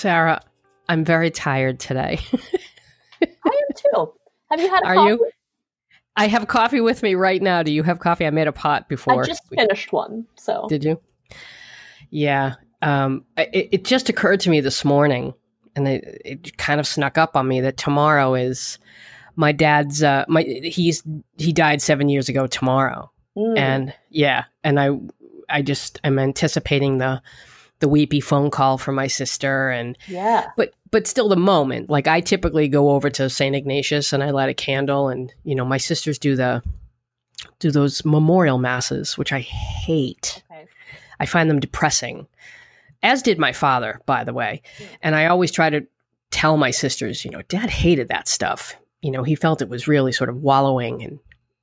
Sarah, I'm very tired today. I am too. Have you had? Are coffee? you? I have coffee with me right now. Do you have coffee? I made a pot before. I just finished one. So Did you? Yeah. Um, it, it just occurred to me this morning, and it, it kind of snuck up on me that tomorrow is my dad's. Uh, my he's he died seven years ago tomorrow, Mm. and yeah, and I I just am anticipating the the weepy phone call from my sister and yeah, but but still the moment like i typically go over to st ignatius and i light a candle and you know my sisters do the do those memorial masses which i hate okay. i find them depressing as did my father by the way Yeah. and i always try to tell my sisters you know dad hated that stuff you know he felt it was really sort of wallowing and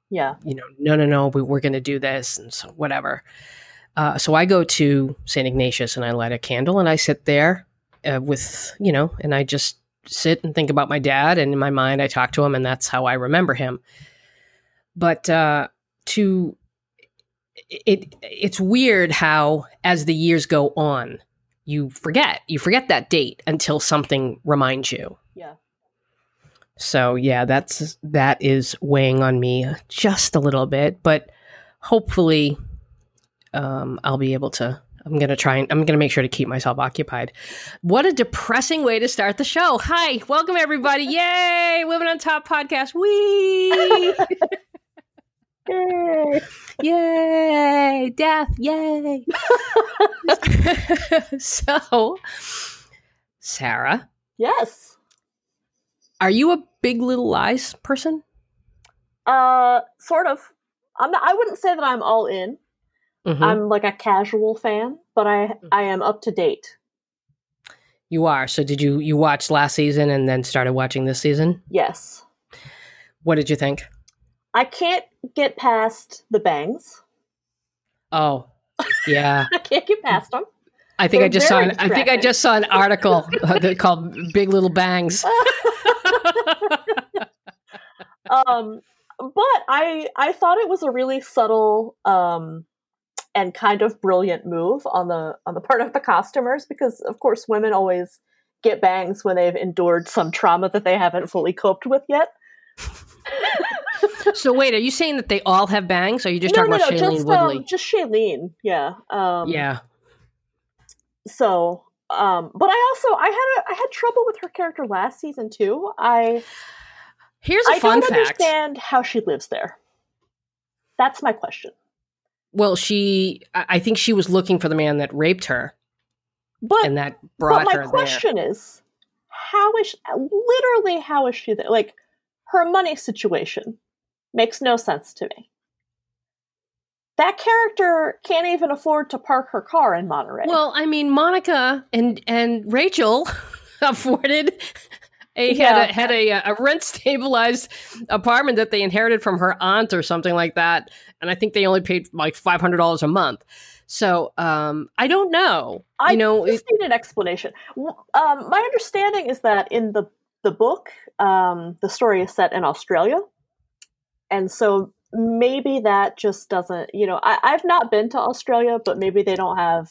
Yeah. you know, no, no, no, we, we're going to do this and so whatever. Uh, so I go to St. Ignatius and I light a candle and I sit there uh, with, you know, and I just sit and think about my dad. And in my mind, I talk to him and that's how I remember him. But uh, to, it, it's weird how as the years go on, you forget, you forget that date until something reminds you. Yeah. So yeah, that's that is weighing on me just a little bit, but hopefully um, I'll be able to. I'm gonna try and I'm gonna make sure to keep myself occupied. What a depressing way to start the show. Hi, welcome everybody. Yay, Women on Top podcast. Wee, Yay. yay, death, yay. so, Sarah, Yes. are you a Big Little Lies person? Uh, sort of. I'm not. I wouldn't say that I'm all in. Mhm. I'm like a casual fan, but I Mm-hmm. I am up to date. You are. So did you you watched last season and then started watching this season? Yes. What did you think? I can't get past the bangs. Oh, yeah. I can't get past them. I think I They're just saw. An, I think I just saw an article uh, called "Big Little Bangs." um, but I I thought it was a really subtle um, and kind of brilliant move on the on the part of the costumers because of course women always get bangs when they've endured some trauma that they haven't fully coped with yet. so wait, are you saying that they all have bangs? Or are you just no, talking no, about no, Shailene just Woodley? um, just Shailene, yeah, um, yeah. So, um, but I also I had a, I had trouble with her character last season too. I Here's a I fun don't fact. understand how she lives there. That's my question. Well, she. I think she was looking for the man that raped her, But and that but brought my her there. question is, how is she, literally how is she there? Like her money situation makes no sense to me. That character can't even afford to park her car in Monterey. Well, I mean, Monica and and Rachel afforded a Yeah. had a had a, a rent stabilized apartment that they inherited from her aunt or something like that, and I think they only paid like five hundred dollars a month. So um, I don't know. I you know, just need an explanation. Um, my understanding is that in the the book, um, the story is set in Australia, and so maybe that just doesn't. You know, I, I've not been to Australia, but maybe they don't have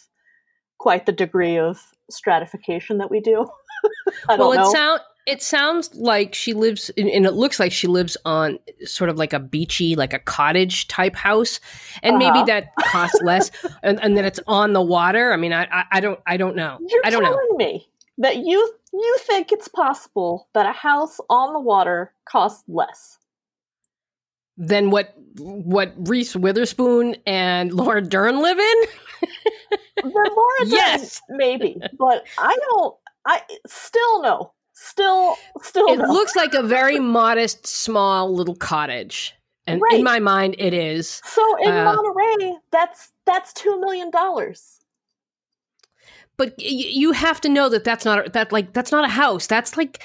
quite the degree of stratification that we do. I well, don't know. it sound it sounds like she lives, in, and it looks like she lives on sort of like a beachy, like a cottage type house, and maybe Uh-huh. that costs less, and, and then it's on the water. I mean, I I, I don't I don't know. You're I don't know. telling me that you you think it's possible that a house on the water costs less? than what what Reese Witherspoon and Laura Dern live in? Then Laura Dern, Yes. maybe, but I don't. I still no. Still, still It no. looks like a very modest, small little cottage, and Right. in my mind, it is. so in uh, Monterey, that's that's two million dollars. But y- you have to know that that's not that like that's not a house. That's like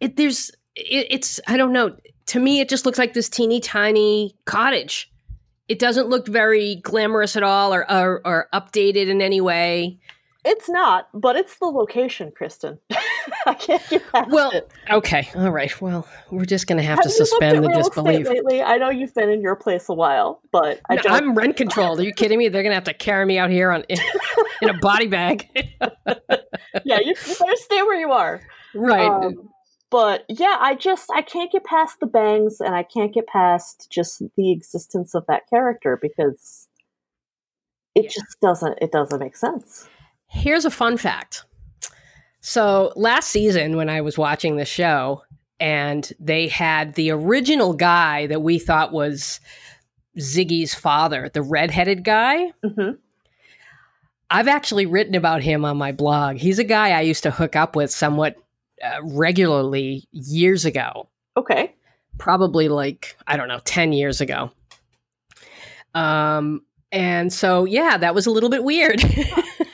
it, there's it, it's I don't know. To me, it just looks like this teeny tiny cottage. It doesn't look very glamorous at all, or or, or updated in any way. It's not, but it's the location, Kristen. I can't get past Well, it. okay, all right. Well, we're just going to have, Have to suspend the disbelief. lately? I know you've been in your place a while, but I No. I'm rent controlled. Are you kidding me? They're gonna have to carry me out here on in, in a body bag. yeah, you, you, better stay where you are. Right. Um, but yeah, I just I can't get past the bangs, and I can't get past just the existence of that character because it yeah. just doesn't it doesn't make sense. Here's a fun fact. So last season, when I was watching the show, and they had the original guy that we thought was Ziggy's father, the redheaded guy. Mm-hmm. I've actually written about him on my blog. He's a guy I used to hook up with somewhat uh, regularly years ago. Okay. Probably like, I don't know, 10 years ago. Um, and so, yeah, that was a little bit weird.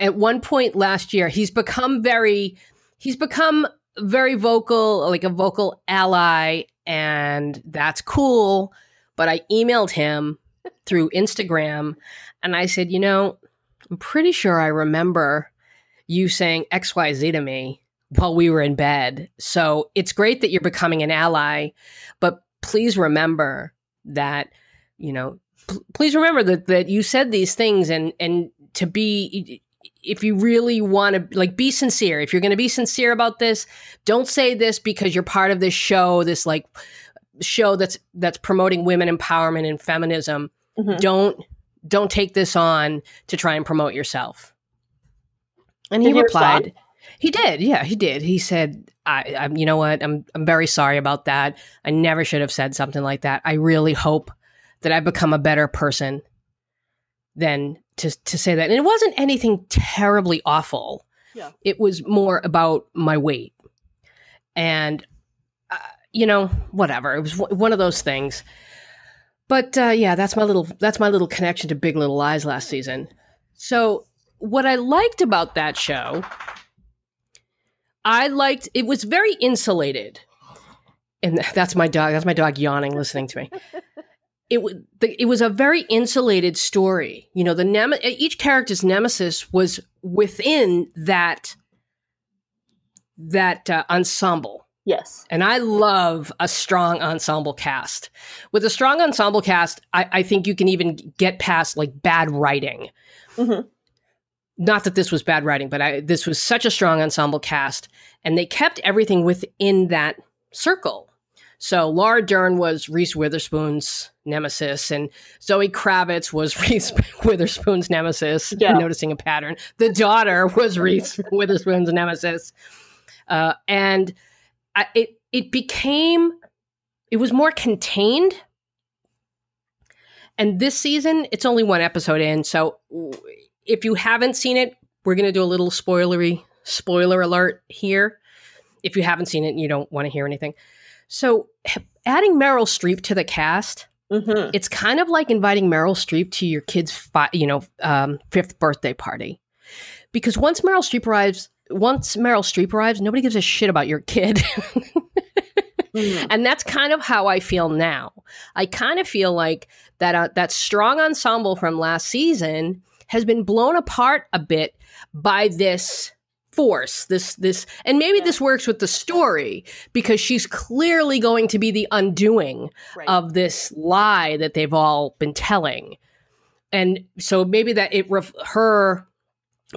At one point last year, he's become very, he's become very vocal, like a vocal ally, and that's cool. But I emailed him through Instagram and I said, you know, I'm pretty sure I remember you saying XYZ to me while we were in bed. So it's great that you're becoming an ally, but please remember that, you know, p- please remember that that you said these things and and to be if you really want to like be sincere. If you're going to be sincere about this don't say this because you're part of this show this like show that's that's promoting women empowerment and feminism. Mm-hmm. don't don't take this on to try and promote yourself. And he, he replied he did yeah he did. He said I, I you know what? I'm i'm very sorry about that. I never should have said something like that. I really hope that i've become a better person than to to say that. And it wasn't anything terribly awful. Yeah. It was more about my weight. And uh, you know, whatever. It was w- one of those things. But uh, yeah, that's my little that's my little connection to Big Little Lies last season. So what I liked about that show, I liked it was very insulated. And that's my dog. That's my dog yawning, listening to me. It was it was a very insulated story. You know, the nem- each character's nemesis was within that that uh, ensemble. Yes, and I love a strong ensemble cast. With a strong ensemble cast, I, I think you can even get past like bad writing. Mm-hmm. Not that this was bad writing, but I, this was such a strong ensemble cast, and they kept everything within that circle. So Laura Dern was Reese Witherspoon's nemesis, and Zoe Kravitz was Reese Witherspoon's nemesis. Yeah. Noticing a pattern. The daughter was Reese Witherspoon's nemesis, uh, and I, it it became it was more contained. And this season, it's only one episode in, so if you haven't seen it, we're going to do a little spoilery spoiler alert here. If you haven't seen it and you don't want to hear anything. So adding Meryl Streep to the cast, mm-hmm. it's kind of like inviting Meryl Streep to your kid's, fi- you know, um, fifth birthday party, because once Meryl Streep arrives, once Meryl Streep arrives, nobody gives a shit about your kid. mm-hmm. And that's kind of how I feel now. I kind of feel like that uh, that strong ensemble from last season has been blown apart a bit by this force this this and maybe yeah. this works with the story because she's clearly going to be the undoing right. of this lie that they've all been telling and so maybe that it ref- her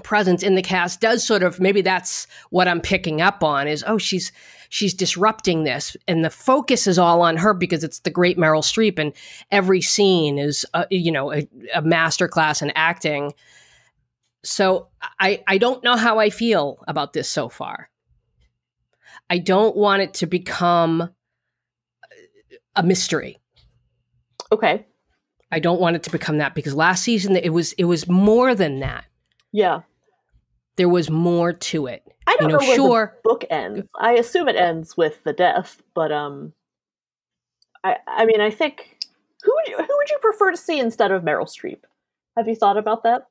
presence in the cast does sort of maybe that's what i'm picking up on is oh she's she's disrupting this and the focus is all on her because it's the great meryl streep and every scene is uh, you know a, a master class in acting so I, I don't know how I feel about this so far. I don't want it to become a mystery. Okay. I don't want it to become that because last season it was it was more than that. Yeah. There was more to it. I don't you know, know where sure. the book ends. I assume it ends with the death, but um I I mean I think who would you, who would you prefer to see instead of Meryl Streep? Have you thought about that?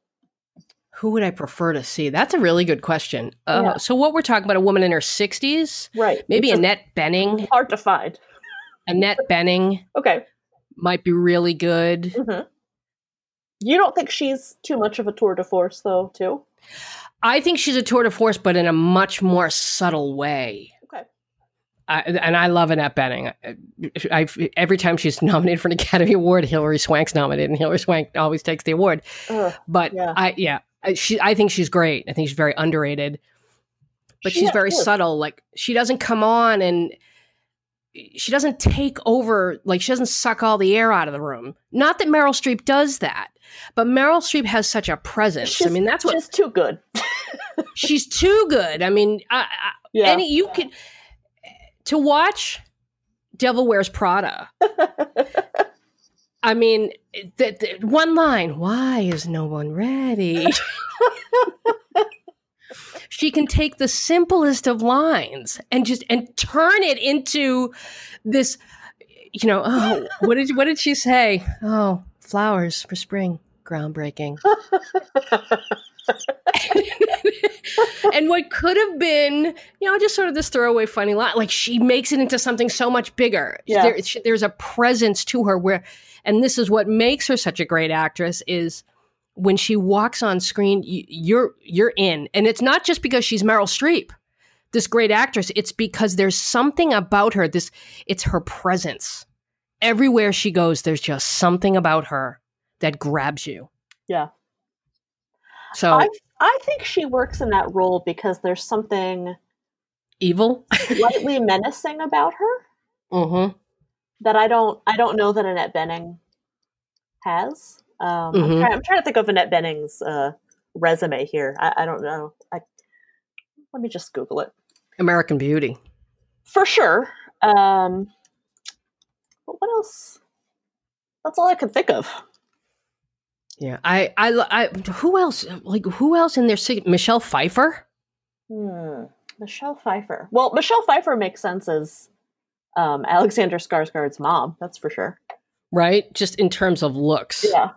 Who would I prefer to see? That's a really good question. Uh, yeah. So, what we're talking about, a woman in her 60s? Right. Maybe Annette Bening. Hard to find. Annette Bening. Okay. Might be really good. Mm-hmm. You don't think she's too much of a tour de force, though, too? I think she's a tour de force, but in a much more subtle way. Okay. I, and I love Annette Bening. I, every time she's nominated for an Academy Award, Hilary Swank's nominated, and Hilary Swank always takes the award. Ugh, but yeah. I, yeah, she, I think she's great. I think she's very underrated, but She she's very subtle. Like she doesn't come on and she doesn't take over. Like she doesn't suck all the air out of the room. Not that Meryl Streep does that, but Meryl Streep has such a presence. I mean, that's what She's too good. she's too good. I mean, I, I, Yeah. any you could to watch Devil Wears Prada. I mean, the, the one line, why is no one ready? she can take the simplest of lines and just and turn it into this you know, oh, what did what did she say? Oh, flowers for spring, groundbreaking. and what could have been, you know, just sort of this throwaway funny line, like she makes it into something so much bigger. Yeah. There, there's a presence to her where, and this is what makes her such a great actress is when she walks on screen, you're you're in, and it's not just because she's Meryl Streep, this great actress. It's because there's something about her. This, it's her presence. Everywhere she goes, there's just something about her that grabs you. Yeah. So I I think she works in that role because there's something evil. slightly menacing about her mm-hmm. That I don't I don't know that Annette Bening has. Um, I'm, Mhm. try- I'm trying to think of Annette Bening's uh, resume here. I, I don't know. I, let me just Google it American Beauty. for sure. Um, but what else? That's all I could think of. Yeah, I, I, I, who else? Like, who else in there? Michelle Pfeiffer. Hmm. Michelle Pfeiffer. Well, Michelle Pfeiffer makes sense as um, Alexander Skarsgård's mom. That's for sure. right? Just in terms of looks. Yeah.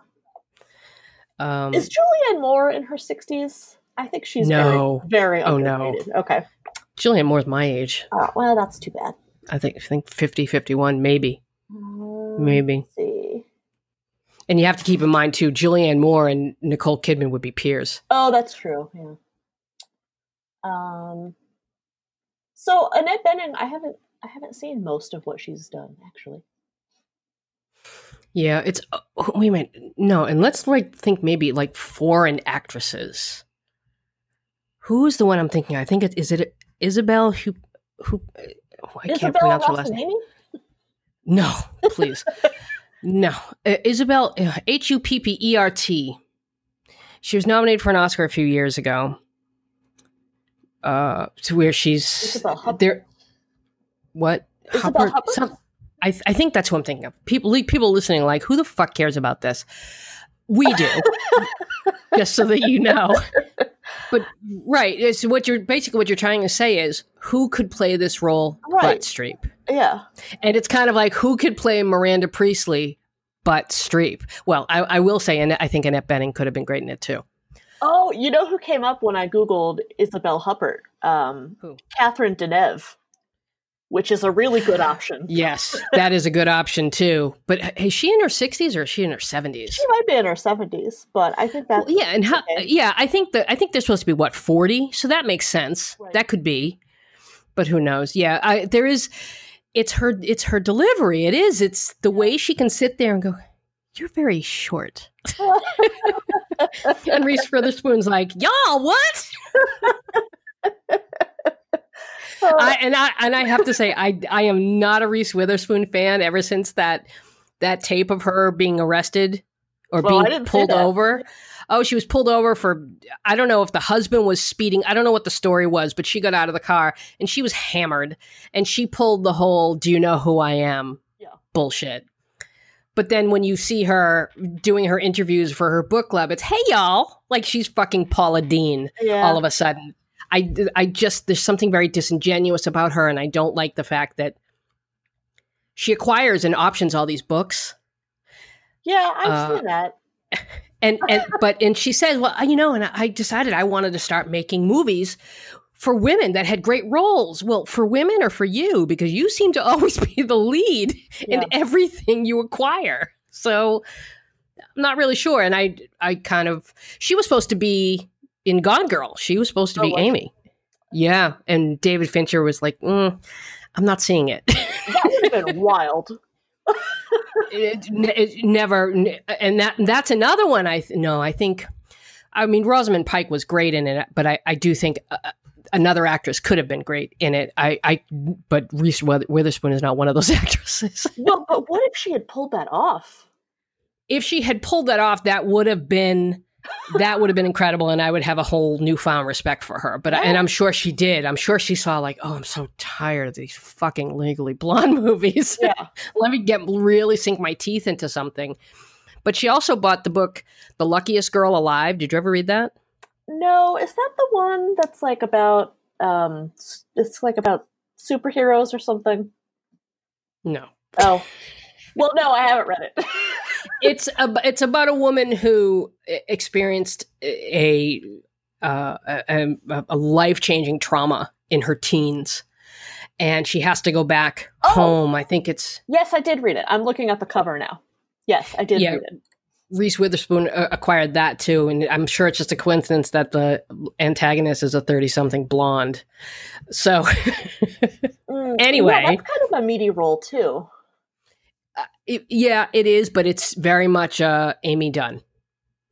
Um, Is Julianne Moore in her sixties? I think she's No. very, very Oh, no. Okay. Julianne Moore's my age. Oh, well, that's too bad. I think, I think 50, 51, maybe, maybe. let's see. And you have to keep in mind too, Julianne Moore and Nicole Kidman would be peers. Oh, that's true. Yeah. Um. So Annette Bening, I haven't, I haven't seen most of what she's done actually. Yeah, it's uh, wait a minute. No, and let's like think maybe like foreign actresses. Who's the one I'm thinking? I think it is it Isabel who who I can't pronounce her last name. No, please. no. Uh, Isabel, H U P P E R T. She was nominated for an Oscar a few years ago. Uh, to where she's Isabel there. What? Isabel Huppert? Some, I, I think that's who I'm thinking of. People, people listening, like, who the fuck cares about this? We do, just so that you know. But right, it's what you're basically what you're trying to say is who could play this role Right. but Streep. Yeah. And it's kind of like who could play Miranda Priestly but Streep? Well, I, I will say, and I think Annette Bening could have been great in it too. Oh, you know who came up when I googled Isabel Huppert? Um, Who? Catherine Deneuve, which is a really good option. Yes, that is a good option too. But is she in her 60s or is she in her 70s? She might be in her seventies, but I think that's Well, yeah, and how? okay. Yeah, I think that I think they're supposed to be what 40, so that makes sense. Right. That could be, but who knows? Yeah, I, there is. It's her. It's her delivery. It is. It's the way she can sit there and go. You're very short. and Reese Witherspoon's like, y'all, what? I, and I and I have to say, I I am not a Reese Witherspoon fan. Ever since that that tape of her being arrested or Well, being pulled over. Oh, she was pulled over for I don't know if the husband was speeding. I don't know what the story was, but she got out of the car and she was hammered and she pulled the whole "Do you know who I am?" Yeah. bullshit. But then when you see her doing her interviews for her book club, it's hey y'all, like she's fucking Paula Deen yeah. all of a sudden. I, I just, there's something very disingenuous about her, and I don't like the fact that she acquires and options all these books. yeah, I've uh, seen that. And, and, but, and she says, well, you know, and I decided I wanted to start making movies for women that had great roles. Well, for women or for you, because you seem to always be the lead Yeah. in everything you acquire. So I'm not really sure. And I, I kind of, she was supposed to be in Gone Girl. She was supposed to Oh, be? Amy. Yeah. And David Fincher was like, mm, I'm not seeing it. That would have been wild. it, it never, and that, that's another one. I, th- no, I think, I mean, Rosamund Pike was great in it, but I, I do think uh, another actress could have been great in it. I, I but Reese Witherspoon is not one of those actresses. well, but what if she had pulled that off? If she had pulled that off, that would have been that would have been incredible, and I would have a whole newfound respect for her. But yeah. and I'm sure she did. I'm sure she saw like, oh, I'm so tired of these fucking Legally Blonde movies. Yeah, let me get really sink my teeth into something. But she also bought the book The Luckiest Girl Alive. Did you ever read that? No, is that the one that's like about um it's like about superheroes or something? No. Oh. Well, no, I haven't read it. it's a, it's about a woman who experienced a uh, a, a life changing trauma in her teens, and she has to go back oh. home. I think it's yes, I did read it. I'm looking at the cover now. Yes, I did yeah, read it. Reese Witherspoon uh, acquired that too, and I'm sure it's just a coincidence that the antagonist is a 30 something blonde. So, mm, anyway, yeah, that's kind of a meaty role too. It, yeah, it is, but it's very much uh, Amy Dunne.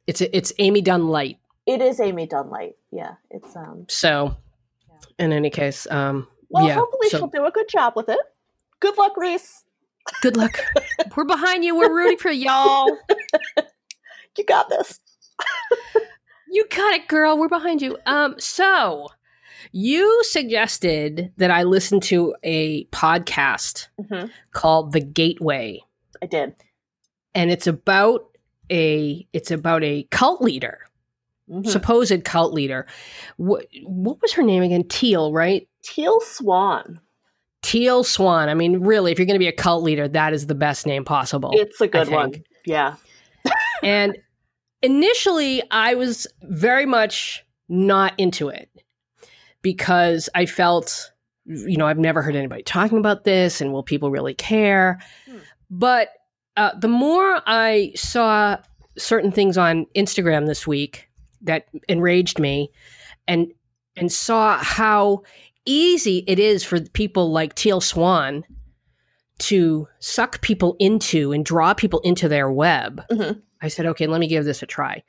It's it's Amy Dunne light. It is Amy Dunne light. Yeah, it's um. So, yeah. in any case, um. Well, yeah, hopefully so, she'll do a good job with it. Good luck, Reese. Good luck. We're behind you. We're rooting for y'all. you got this. you got it, girl. We're behind you. Um, so you suggested that I listen to a podcast mm-hmm. called The Gateway. I did. And it's about a it's about a cult leader. Mm-hmm. Supposed cult leader. What what was her name again? Teal, right? Teal Swan. Teal Swan. I mean, really, if you're going to be a cult leader, that is the best name possible. It's a good one. Yeah. and initially, I was very much not into it because I felt, you know, I've never heard anybody talking about this, and will people really care? Hmm. But uh, the more I saw certain things on Instagram this week that enraged me, and and saw how easy it is for people like Teal Swan to suck people into and draw people into their web. Mm-hmm. I said, okay, let me give this a try.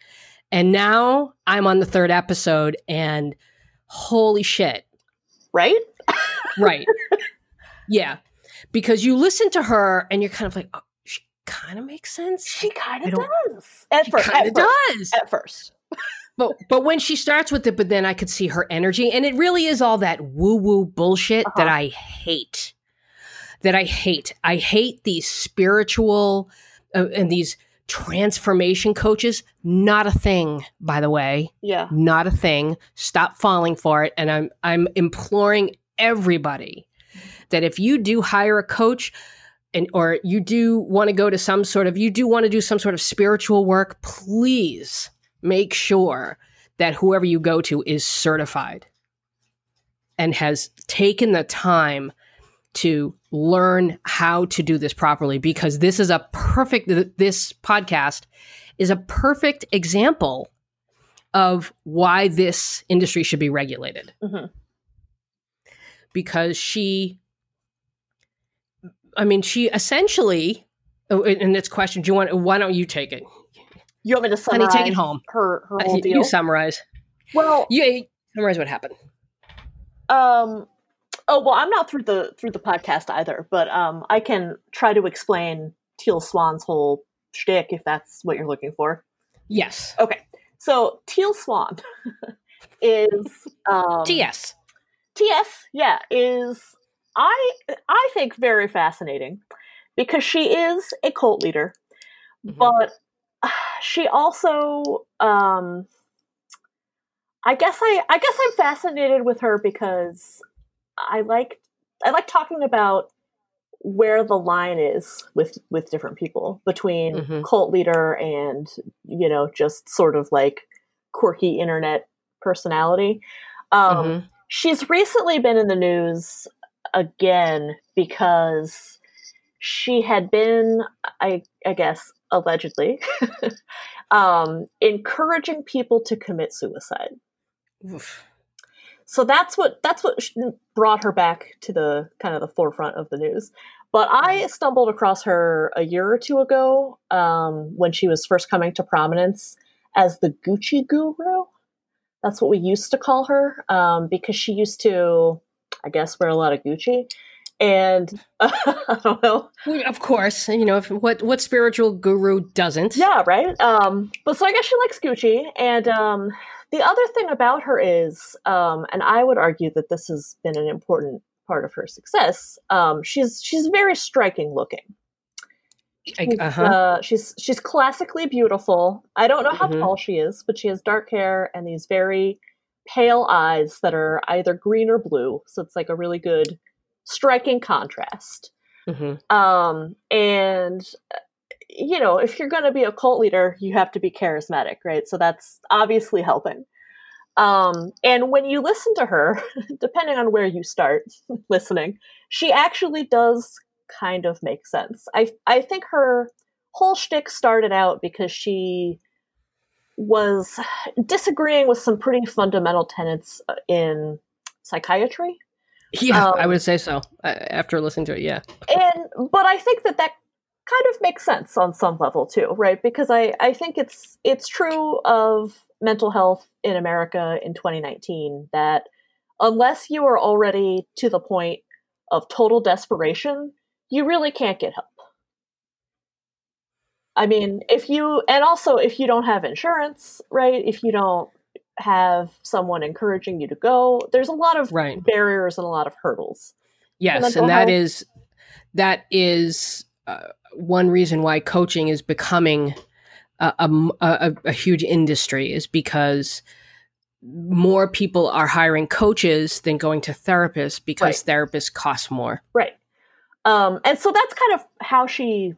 And now I'm on the third episode and holy shit. Right? right. Yeah. Because you listen to her and you're kind of like, oh, she kind of makes sense. She kind of does. At she kind of does. At first but but when she starts with it, but then I could see her energy, and it really is all that woo woo bullshit uh-huh. that I hate. That I hate. I hate these spiritual uh, and these transformation coaches. Not a thing, by the way. Yeah, not a thing. Stop falling for it. And I'm I'm imploring everybody that if you do hire a coach and or you do want to go to some sort of you do want to do some sort of spiritual work, please make sure that whoever you go to is certified and has taken the time to learn how to do this properly because this is a perfect this podcast is a perfect example of why this industry should be regulated mm-hmm. because she i mean she essentially oh, in this question do you want why don't you take it you want me to summarize? Honey, take it home. Her her whole you, deal. You summarize. Well, you summarize what happened. Um. Oh well, I'm not through the through the podcast either, but um, I can try to explain Teal Swan's whole shtick if that's what you're looking for. Yes. Okay. So Teal Swan is um, TS. TS, yeah, is I I think very fascinating because she is a cult leader, mm-hmm. but she also um I guess I I guess I'm fascinated with her because I like I like talking about where the line is with with different people between mm-hmm. cult leader and you know just sort of like quirky internet personality. Um, mm-hmm. She's recently been in the news again because she had been, I, I guess, allegedly, um, encouraging people to commit suicide. Oof. So that's what that's what brought her back to the kind of the forefront of the news. But I mm. stumbled across her a year or two ago um, when she was first coming to prominence as the Gucci guru. That's what we used to call her um, because she used to, I guess, wear a lot of Gucci. And I don't know. Of course, you know what what spiritual guru doesn't? Yeah, right. Um, but so I guess she likes Gucci, and um, the other thing about her is, um, and I would argue that this has been an important part of her success. Um, she's she's very striking looking. She's, uh-huh. uh, she's she's classically beautiful. I don't know how mm-hmm. tall she is, but she has dark hair and these very pale eyes that are either green or blue. So it's like a really good, striking contrast. Mm-hmm. Um, and you know, if you're going to be a cult leader, you have to be charismatic, right? So that's obviously helping. Um, and when you listen to her, depending on where you start listening, she actually does kind of make sense. I I think her whole shtick started out because she was disagreeing with some pretty fundamental tenets uh, in psychiatry. Yeah, um, I would say so. After listening to it, yeah. And but I think that that kind of makes sense on some level too, right? Because I I think it's it's true of mental health in America in 2019 that unless you are already to the point of total desperation, you really can't get help. I mean, if you, and also if you don't have insurance, right? If you don't have someone encouraging you to go, there's a lot of right. barriers and a lot of hurdles. Yes, and that health. is that is uh, one reason why coaching is becoming a, a, a, a huge industry is because more people are hiring coaches than going to therapists because right. therapists cost more. Right. Um, and so that's kind of how she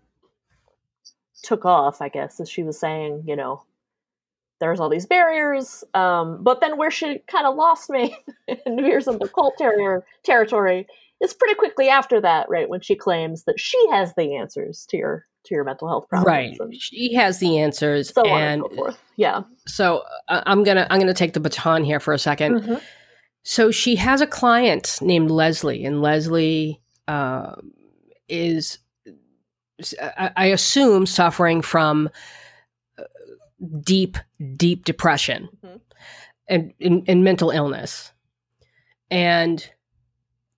took off, I guess, as she was saying, you know, there's all these barriers. Um, but then where she kind of lost me and veers into cult terrier territory is pretty quickly after that, right? When she claims that she has the answers to your to your mental health problems. Right. She has the answers. So and, so forth. Yeah. So uh, I'm gonna I'm gonna take the baton here for a 2nd mm-hmm. So she has a client named Leslie, and Leslie uh, is, I assume, suffering from uh, deep, deep depression mm-hmm. and, and, and mental illness. And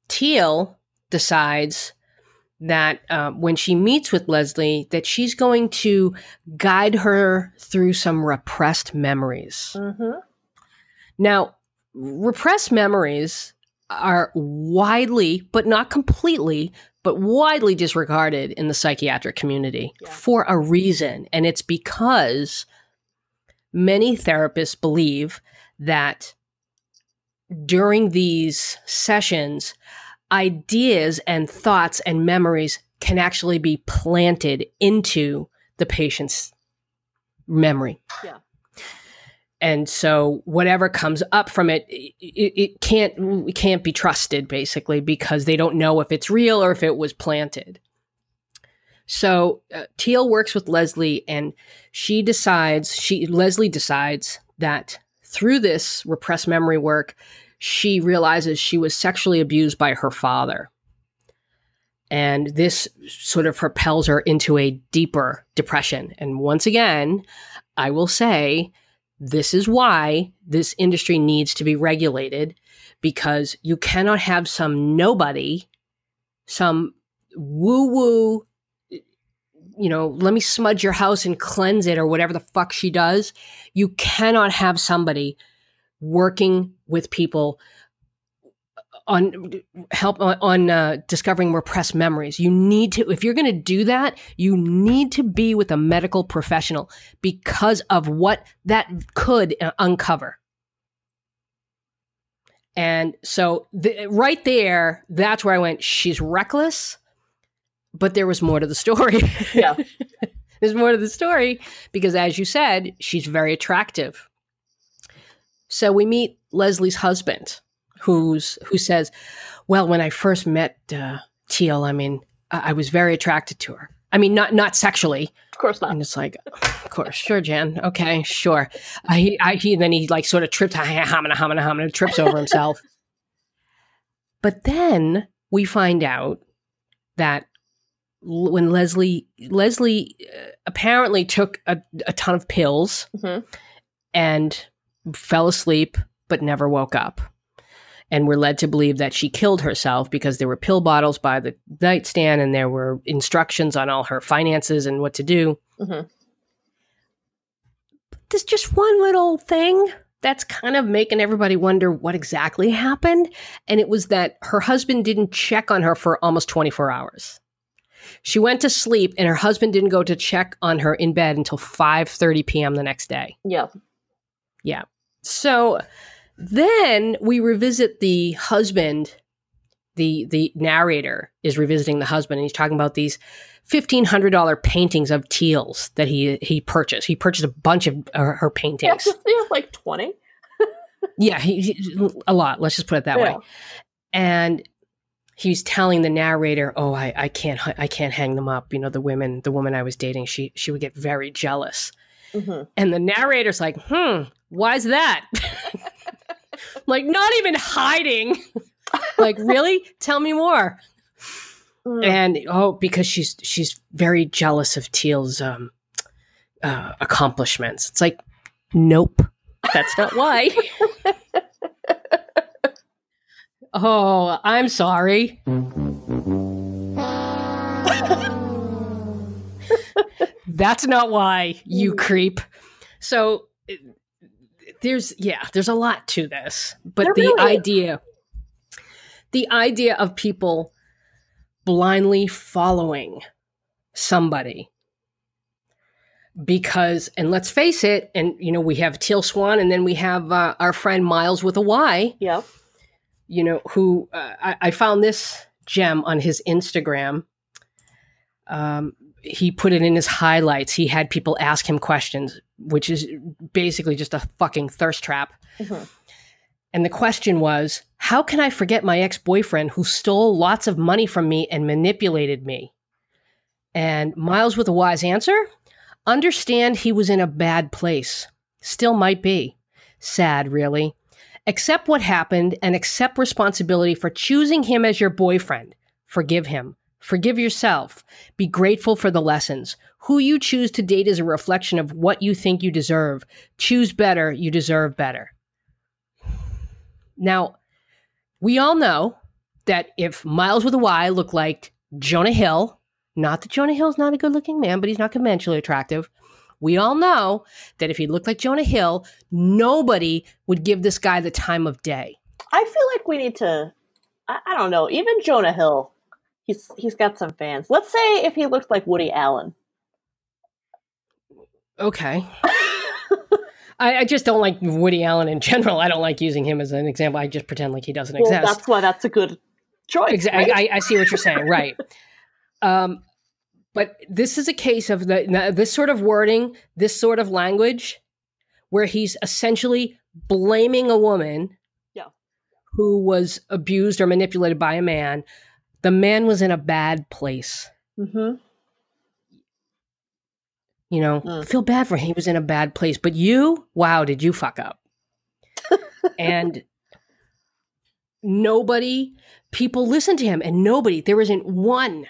Teal decides that uh, when she meets with Leslie, that she's going to guide her through some repressed memories. Mm-hmm. Now, repressed memories are widely, but not completely, but widely disregarded in the psychiatric community yeah. for a reason. And it's because many therapists believe that during these sessions, ideas and thoughts and memories can actually be planted into the patient's memory. Yeah and so whatever comes up from it, it, it can't it can't be trusted basically because they don't know if it's real or if it was planted. So uh, Teal works with Leslie, and she decides she Leslie decides that through this repressed memory work, she realizes she was sexually abused by her father. And this sort of propels her into a deeper depression. And once again, I will say this is why this industry needs to be regulated because you cannot have some nobody, some woo woo, you know, let me smudge your house and cleanse it or whatever the fuck she does. You cannot have somebody working with people on help on, uh, discovering repressed memories. You need to, if you're going to do that, you need to be with a medical professional because of what that could uh, uncover. And so, the, right there, that's where I went. She's reckless, but there was more to the story. Yeah. There's more to the story because, as you said, she's very attractive. So we meet Leslie's husband, who's who says, "Well, when I first met uh, Teal, I mean, I-, I was very attracted to her. I mean, not not sexually, of course not. And it's like, of course, sure, Jan. Okay, sure. Uh, he, I, he, then he like sort of trips, hamina, hamina, hamina, trips over himself. but then we find out that when Leslie Leslie uh, apparently took a, a ton of pills Mhm. and fell asleep but never woke up. And we're led to believe that she killed herself because there were pill bottles by the nightstand and there were instructions on all her finances and what to do. Mhm. There's just one little thing that's kind of making everybody wonder what exactly happened. And it was that her husband didn't check on her for almost 24 hours. She went to sleep and her husband didn't go to check on her in bed until 5:30 p.m. the next day. Yeah. Yeah. So then we revisit the husband. The the narrator is revisiting the husband, and he's talking about these fifteen hundred dollar paintings of Teal's that he he purchased. He purchased a bunch of her, her Yeah, paintings. just, yeah, like 20. Yeah, he, he- a lot. Let's just put it that way. And he's telling the narrator, "Oh, I, I can't I can't hang them up. You know, the women the woman I was dating, she she would get very jealous." Mhm. And the narrator's like, "Hmm, why's that?" like not even hiding. like, really? Tell me more. Mm. And oh, because she's she's very jealous of Teal's um, uh, accomplishments. It's like, nope, that's not why. oh, I'm sorry. that's not why, you creep. So there's yeah, there's a lot to this, but the really idea, the idea of people blindly following somebody because and let's face it and you know we have teal swan and then we have uh, our friend miles with a y. Yeah. you know who uh, I, I found this gem on his instagram. Um, he put it in his highlights he had people ask him questions which is basically just a fucking thirst trap Mhm. and the question was, How can I forget my ex boyfriend who stole lots of money from me and manipulated me? And Miles with a wise answer understand he was in a bad place. Still might be. Sad, really. Accept what happened and accept responsibility for choosing him as your boyfriend. Forgive him. Forgive yourself. Be grateful for the lessons. Who you choose to date is a reflection of what you think you deserve. Choose better, you deserve better. Now, we all know that if Miles with a Y looked like Jonah Hill, not that Jonah Hill's not a good looking man, but he's not conventionally attractive. We all know that if he looked like Jonah Hill, nobody would give this guy the time of day. I feel like we need to. I, I don't know. Even Jonah Hill, he's he's got some fans. Let's say if he looked like Woody Allen. Okay. I, I just don't like Woody Allen in general. I don't like using him as an example. I just pretend like he doesn't Well, exist. that's why that's a good choice. Exa- right? I, I see what you're saying, right? Um, but this is a case of the this sort of wording, this sort of language, where he's essentially blaming a woman, Yeah. who was abused or manipulated by a man. The man was in a bad place. Mhm. You know, Mm. feel bad for him. He was in a bad place. But you, wow, did you fuck up? and nobody, people listen to him, and nobody, there isn't one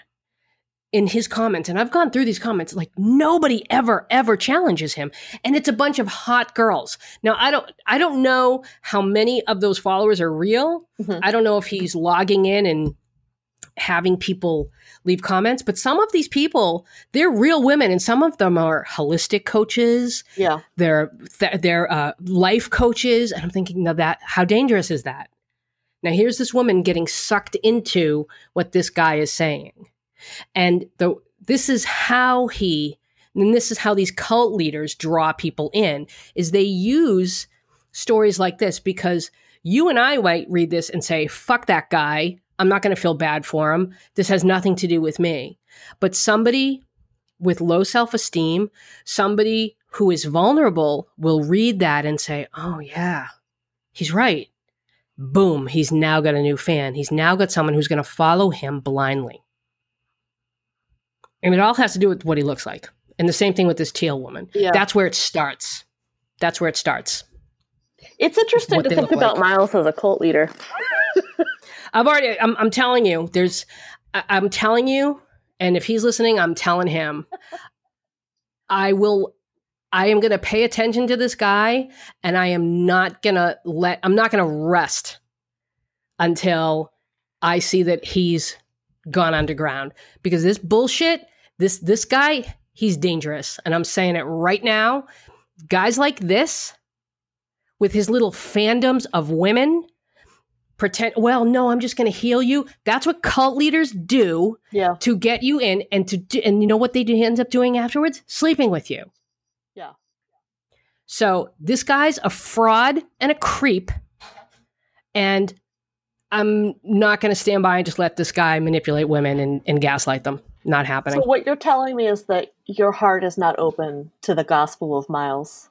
in his comments, and I've gone through these comments, like nobody ever, ever challenges him. And it's a bunch of hot girls. Now I don't I don't know how many of those followers are real. Mhm. I don't know if he's logging in and having people leave comments, but some of these people, they're real women, and some of them are holistic coaches. Yeah. They're th- they're uh, life coaches, and I'm thinking, now that how dangerous is that? Now here's this woman getting sucked into what this guy is saying, and the this is how he, and this is how these cult leaders draw people in, is they use stories like this because you and I might read this and say, "Fuck that guy." I'm not going to feel bad for him. This has nothing to do with me. But somebody with low self esteem, somebody who is vulnerable will read that and say, oh, yeah, he's right. Boom, he's now got a new fan. He's now got someone who's going to follow him blindly. And it all has to do with what he looks like. And the same thing with this teal woman. Yeah. That's where it starts. That's where it starts. It's interesting to think about like. Miles as a cult leader. I've already, I'm, I'm telling you, there's, I, I'm telling you, And if he's listening, I'm telling him, I will. I am going to pay attention to this guy, and I am not going to let. I'm not going to rest until I see that he's gone underground because this bullshit. This this guy, he's dangerous, and I'm saying it right now. Guys like this, with his little fandoms of women pretend well no i'm just going to heal you that's what cult leaders do Yeah. to get you in and to do, and you know what they do, end up doing afterwards sleeping with you Yeah. so this guy's a fraud and a creep and i'm not going to stand by and just let this guy manipulate women and, and gaslight them not happening So what you're telling me is that your heart is not open to the gospel of Miles.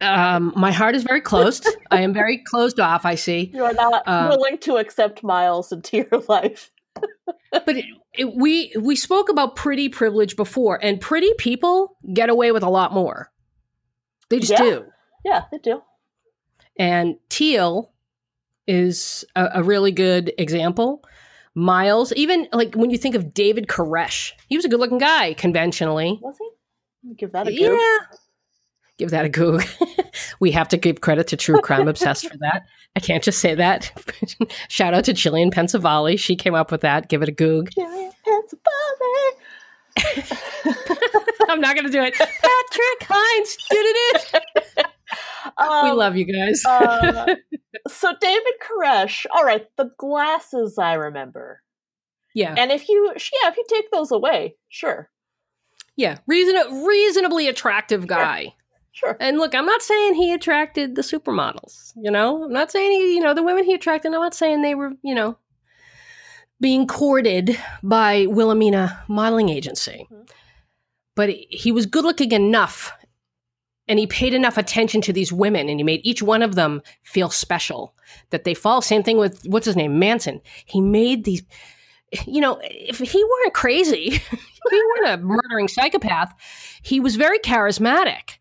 Um, my heart is very closed i am very closed off i see You are not Um, willing to accept Miles into your life. but it, it, we we spoke about pretty privilege before and pretty people get away with a lot more they just Yeah. do Yeah, they do. and teal is a, a really good example miles even like when you think of david koresh he was a good looking guy conventionally Was he? Give that a yeah. Give that a goog we have to give credit to true crime obsessed for that. I can't just say that. Shout out to Jillian Pensavalle. she came up with that. Give it a goog. I'm not gonna do it. Patrick Hinds did it. Um, we love you guys. uh, so David Koresh. All right, the glasses I remember, yeah. And if you, yeah, if you take those away, sure, yeah reason- reasonably attractive guy sure. And look, I'm not saying he attracted the supermodels. You know, I'm not saying he, you know, the women he attracted. I'm not saying they were, you know, being courted by Wilhelmina Modeling Agency. Mhm. But he was good looking enough, and he paid enough attention to these women, and he made each one of them feel special. That they fall. Same thing with what's his name, Manson. He made these. You know, if he weren't crazy, if he weren't a murdering psychopath, he was very charismatic.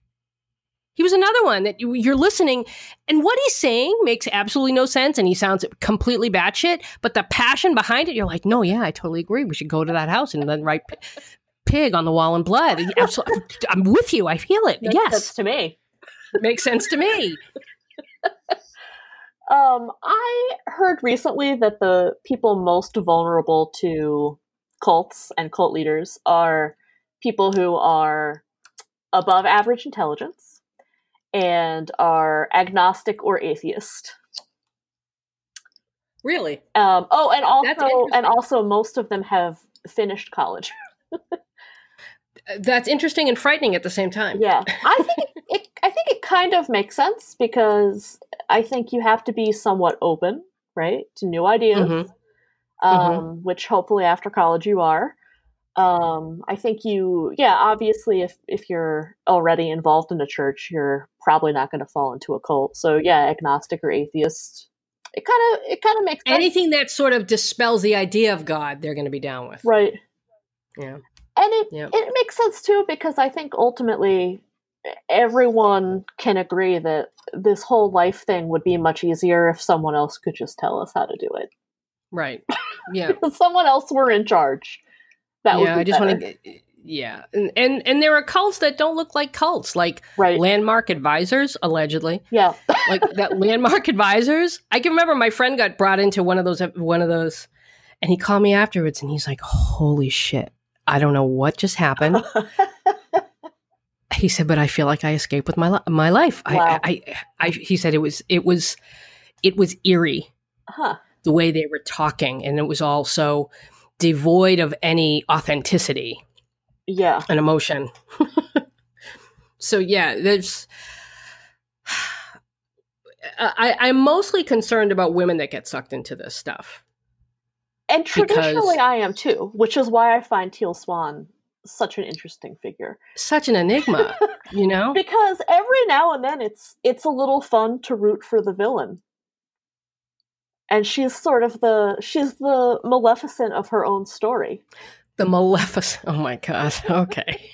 He was another one that you, you're listening, and what he's saying makes absolutely no sense, and he sounds completely batshit. But the passion behind it, you're like, no, yeah, I totally agree. We should go to that house and then write p- pig on the wall in blood. Absolutely, I'm with you. I feel it. Makes yes, sense to me. makes sense to me. Um, I heard recently that the people most vulnerable to cults and cult leaders are people who are above average intelligence and are agnostic or atheist. Really, Um, oh, and also and also most of them have finished college. that's interesting and frightening at the same time. Yeah, I think it, it. I think it kind of makes sense because I think you have to be somewhat open, right, to new ideas. Mhm. Um, which hopefully after college you are. Um, I think you, yeah, obviously, if if you're already involved in a church, you're probably not going to fall into a cult. So yeah, agnostic or atheist. It kind of it kind of makes sense, Anything that sort of dispels the idea of God, they're going to be down with. right? Yeah. And it Yep. it makes sense too because I think ultimately everyone can agree that this whole life thing would be much easier if someone else could just tell us how to do it. Right. Yeah. If someone else were in charge. That yeah. I just want to. Yeah, and, and and there are cults that don't look like cults, like right. landmark advisors, allegedly. yeah. like that landmark advisors i can remember my friend got brought into one of those one of those and he called me afterwards and he's like holy shit i don't know what just happened he said but i feel like i escaped with my li- my life Wow. I, I i he said it was it was it was eerie huh. the way they were talking and it was all so devoid of any authenticity Yeah. and emotion. so yeah, there's. I, I'm mostly concerned about women that get sucked into this stuff. And Because- traditionally, I am too, which is why I find Teal Swan such an interesting figure. Such an enigma, you know. Because every now and then, it's it's a little fun to root for the villain, and she's sort of the she's the Maleficent of her own story. The Maleficent. Oh my god. Okay.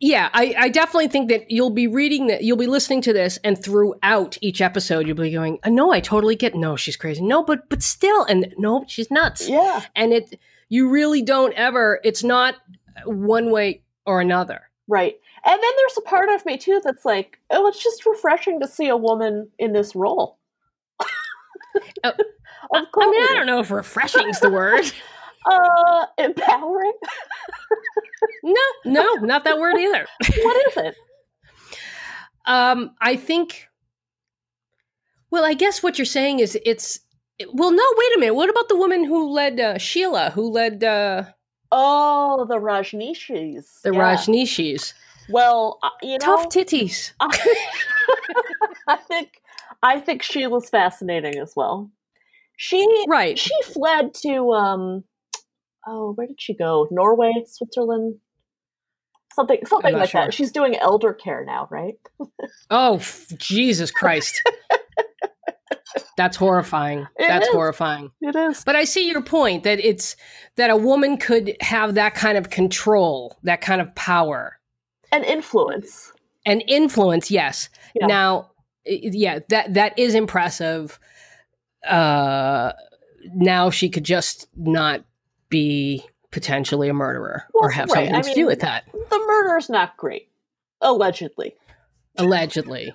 yeah, I, I definitely think that you'll be reading that, you'll be listening to this, and throughout each episode, you'll be going, uh, "No, I totally get. No, she's crazy. No, but but still, and no, she's nuts. Yeah. And it, you really don't ever. It's not one way or another. Right. And then there's a part of me too that's like, oh, it's just refreshing to see a woman in this role. Uh, I mean, I don't know if refreshing is the word. uh, empowering. no, no, not that word either. what is it? Um, I think. Well, I guess what you're saying is it's. Well, no, wait a minute. What about the woman who led uh, Sheela? Who led? Uh, oh, the Rajneeshis. The yeah. Rajneeshis. Well, uh, you know, tough titties. I think I think she was fascinating as well. She right. She fled to um oh, where did she go? Norway, Switzerland, something something like sure. that. She's doing elder care now, right? oh, Jesus Christ. That's horrifying. It That's is. horrifying. It is. But I see your point that it's that a woman could have that kind of control, that kind of power and influence. And influence, yes. Yeah. Now, yeah, that that is impressive. Uh, now she could just not be potentially a murderer well, or have right. something I to mean, do with that. The murder's not great, allegedly. Allegedly.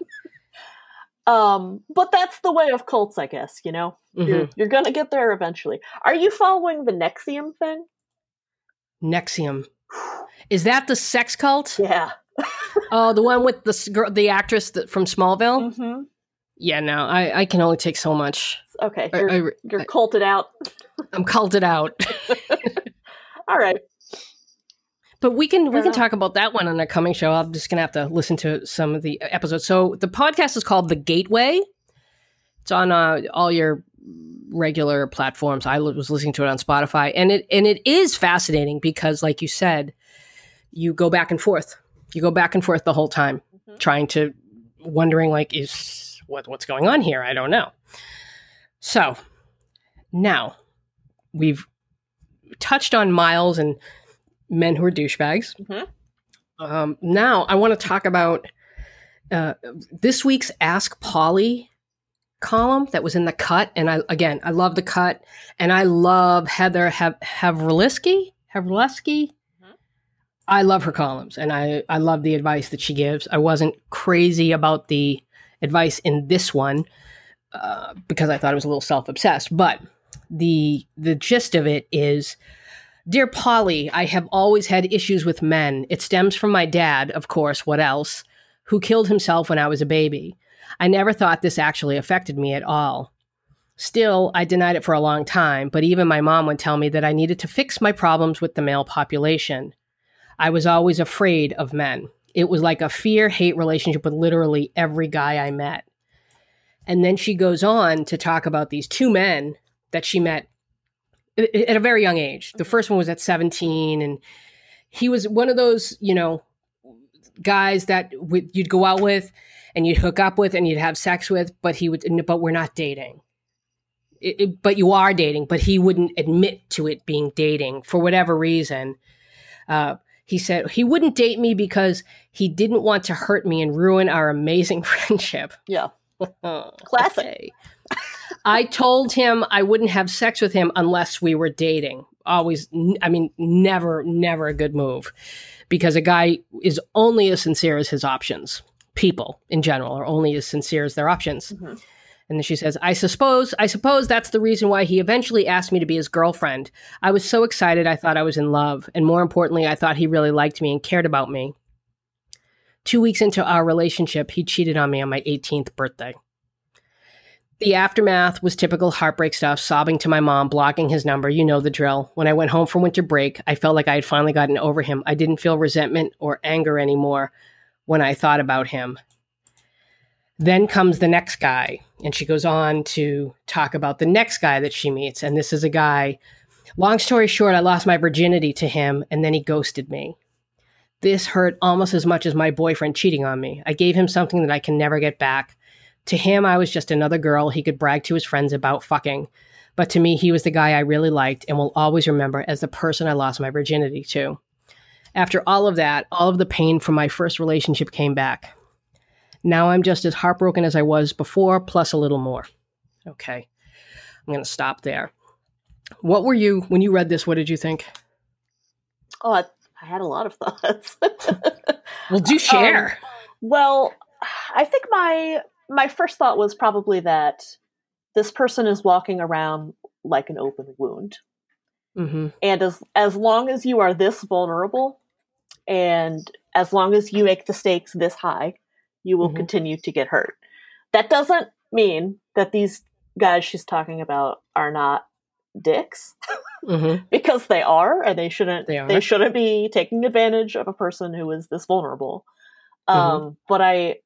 um, but that's the way of cults, I guess. You know, mm-hmm. you're, you're going to get there eventually. Are you following the NXIVM thing? NXIVM. Is that the sex cult? Yeah oh, the one with the girl, the actress that, from Smallville. Mm-hmm. Yeah, no, I, I can only take so much. Okay, you're, I, I, you're culted out. I'm culted out. All right. But we can we can talk about that one on a coming show. I'm just gonna have to listen to some of the episodes. So the podcast is called The Gateway. It's on uh, all your regular platforms. I was listening to it on Spotify, and it and it is fascinating because, like you said, you go back and forth you go back and forth the whole time, mm-hmm. trying to wondering like is what what's going on here? I don't know. So now we've touched on Miles and men who are douchebags. Mm-hmm. Um, now I want to talk about uh, this week's Ask Polly column that was in the cut. And I again, I love the cut, and I love Heather Hav-. Havrilesky. I love her columns and I, I love the advice that she gives. I wasn't crazy about the advice in this one uh, because I thought it was a little self obsessed. But the the gist of it is, dear Polly, I have always had issues with men. It stems from my dad, of course. What else? Who killed himself when I was a baby. I never thought this actually affected me at all. Still, I denied it for a long time, but even my mom would tell me that I needed to fix my problems with the male population. I was always afraid of men. It was like a fear hate relationship with literally every guy I met. And then she goes on to talk about these two men that she met at a very young age. The first one was at 17, and he was one of those, you know, guys that you'd go out with and you'd hook up with and you'd have sex with, but he would, but we're not dating. It, it, but you are dating, but he wouldn't admit to it being dating for whatever reason. Uh, he said he wouldn't date me because he didn't want to hurt me and ruin our amazing friendship. Yeah. Classic. I told him I wouldn't have sex with him unless we were dating. Always, I mean, never, never a good move because a guy is only as sincere as his options. People in general are only as sincere as their options. Mm-hmm. And then she says, I suppose, I suppose that's the reason why he eventually asked me to be his girlfriend. I was so excited I thought I was in love. And more importantly, I thought he really liked me and cared about me. Two weeks into our relationship, he cheated on me on my 18th birthday. The aftermath was typical heartbreak stuff, sobbing to my mom, blocking his number. You know the drill. When I went home for winter break, I felt like I had finally gotten over him. I didn't feel resentment or anger anymore when I thought about him. Then comes the next guy, and she goes on to talk about the next guy that she meets. And this is a guy, long story short, I lost my virginity to him, and then he ghosted me. This hurt almost as much as my boyfriend cheating on me. I gave him something that I can never get back. To him, I was just another girl he could brag to his friends about fucking. But to me, he was the guy I really liked and will always remember as the person I lost my virginity to. After all of that, all of the pain from my first relationship came back. Now I'm just as heartbroken as I was before, plus a little more. Okay. I'm going to stop there. What were you, when you read this, what did you think? Oh, I, I had a lot of thoughts. well, do share. Um, well, I think my my first thought was probably that this person is walking around like an open wound. Mm-hmm. And as as long as you are this vulnerable, and as long as you make the stakes this high, you will mm-hmm. continue to get hurt. That doesn't mean that these guys she's talking about are not dicks, mm-hmm. because they are, and they shouldn't. They, they, shouldn't be taking advantage of a person who is this vulnerable. Mm-hmm. Um, but I,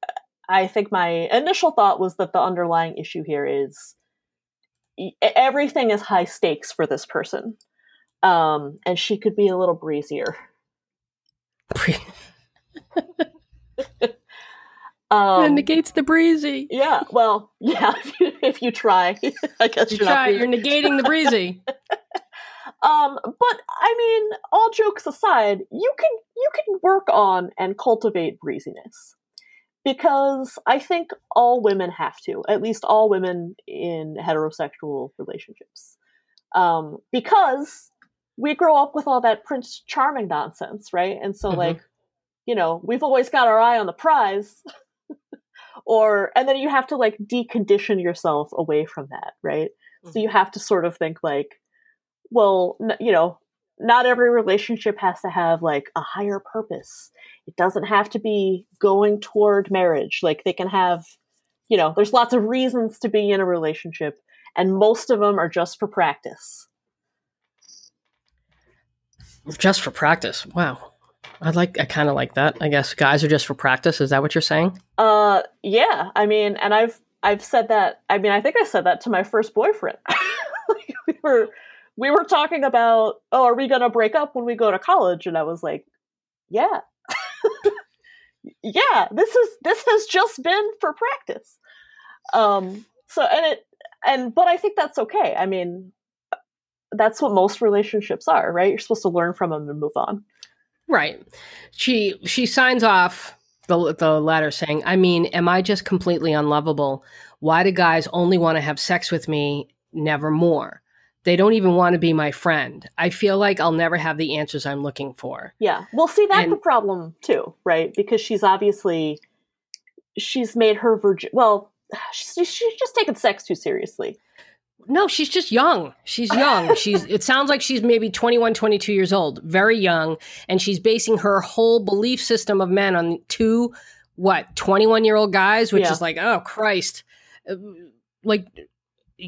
I think my initial thought was that the underlying issue here is everything is high stakes for this person. Um, and she could be a little breezier. um, negates the breezy. Yeah, well, yeah. If you, if you try, I guess you you're try. You're negating the breezy. um, but I mean, all jokes aside, you can you can work on and cultivate breeziness because I think all women have to, at least all women in heterosexual relationships. Um, because we grow up with all that Prince Charming nonsense, right? And so, mm-hmm. like, you know, we've always got our eye on the prize. Or, and then you have to like decondition yourself away from that, right? Mm-hmm. So you have to sort of think like, well, you know, not every relationship has to have like a higher purpose. It doesn't have to be going toward marriage. Like they can have, you know, there's lots of reasons to be in a relationship, and most of them are just for practice. Just for practice. Wow. I like I kind of like that. I guess guys are just for practice. Is that what you're saying? Uh yeah. I mean, and I've I've said that. I mean, I think I said that to my first boyfriend. we were we were talking about, oh, are we going to break up when we go to college? And I was like, yeah. yeah, this is this has just been for practice. Um so and it and but I think that's okay. I mean, that's what most relationships are, right? You're supposed to learn from them and move on. Right. She she signs off the the letter saying, "I mean, am I just completely unlovable? Why do guys only want to have sex with me, never more? They don't even want to be my friend. I feel like I'll never have the answers I'm looking for." Yeah. Well, see, that's and, a problem too, right? Because she's obviously she's made her virgin. Well, she's, she's just taken sex too seriously. No, she's just young. She's young. she's it sounds like she's maybe 21, 22 years old, very young, and she's basing her whole belief system of men on two what, 21-year-old guys, which yeah. is like, oh Christ. Uh, like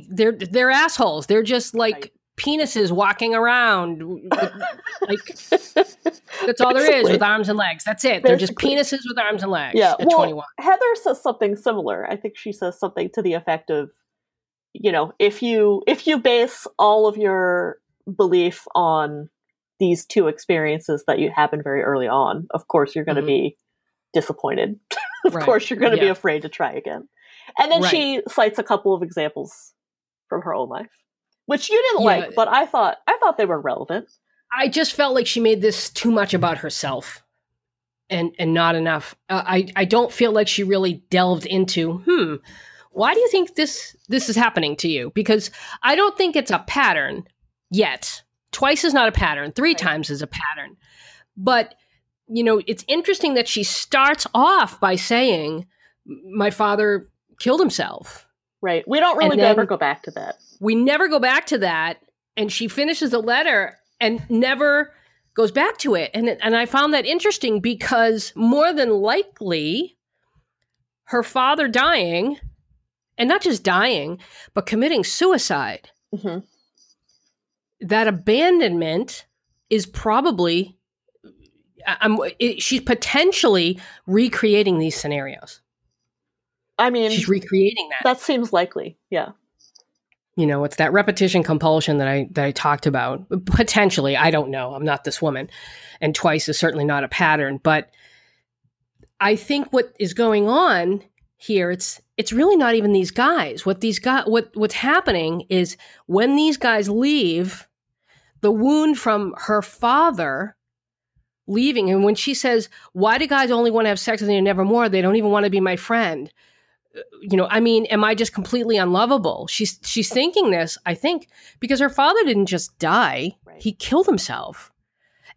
they're they're assholes. They're just like right. penises walking around. like that's all there is with arms and legs. That's it. Basically. They're just penises with arms and legs yeah. well, 21. Heather says something similar. I think she says something to the effect of you know if you if you base all of your belief on these two experiences that you happen very early on of course you're going to mm-hmm. be disappointed of right. course you're going to yeah. be afraid to try again and then right. she cites a couple of examples from her own life which you didn't yeah. like but i thought i thought they were relevant i just felt like she made this too much about herself and and not enough uh, i i don't feel like she really delved into hmm why do you think this this is happening to you? Because I don't think it's a pattern yet. Twice is not a pattern. Three right. times is a pattern. But you know, it's interesting that she starts off by saying, "My father killed himself." Right. We don't really ever go back to that. We never go back to that, and she finishes the letter and never goes back to it. And and I found that interesting because more than likely, her father dying and not just dying, but committing suicide. Mm-hmm. That abandonment is probably, I'm, it, she's potentially recreating these scenarios. I mean, she's recreating that. That seems likely. Yeah. You know, it's that repetition compulsion that I that I talked about. Potentially, I don't know. I'm not this woman, and twice is certainly not a pattern. But I think what is going on here it's it's really not even these guys what these guys what what's happening is when these guys leave the wound from her father leaving. And when she says, Why do guys only want to have sex with me and never more? They don't even want to be my friend. Uh, You know, I mean, am I just completely unlovable? She's she's thinking this, I think, because her father didn't just die. Right. He killed himself.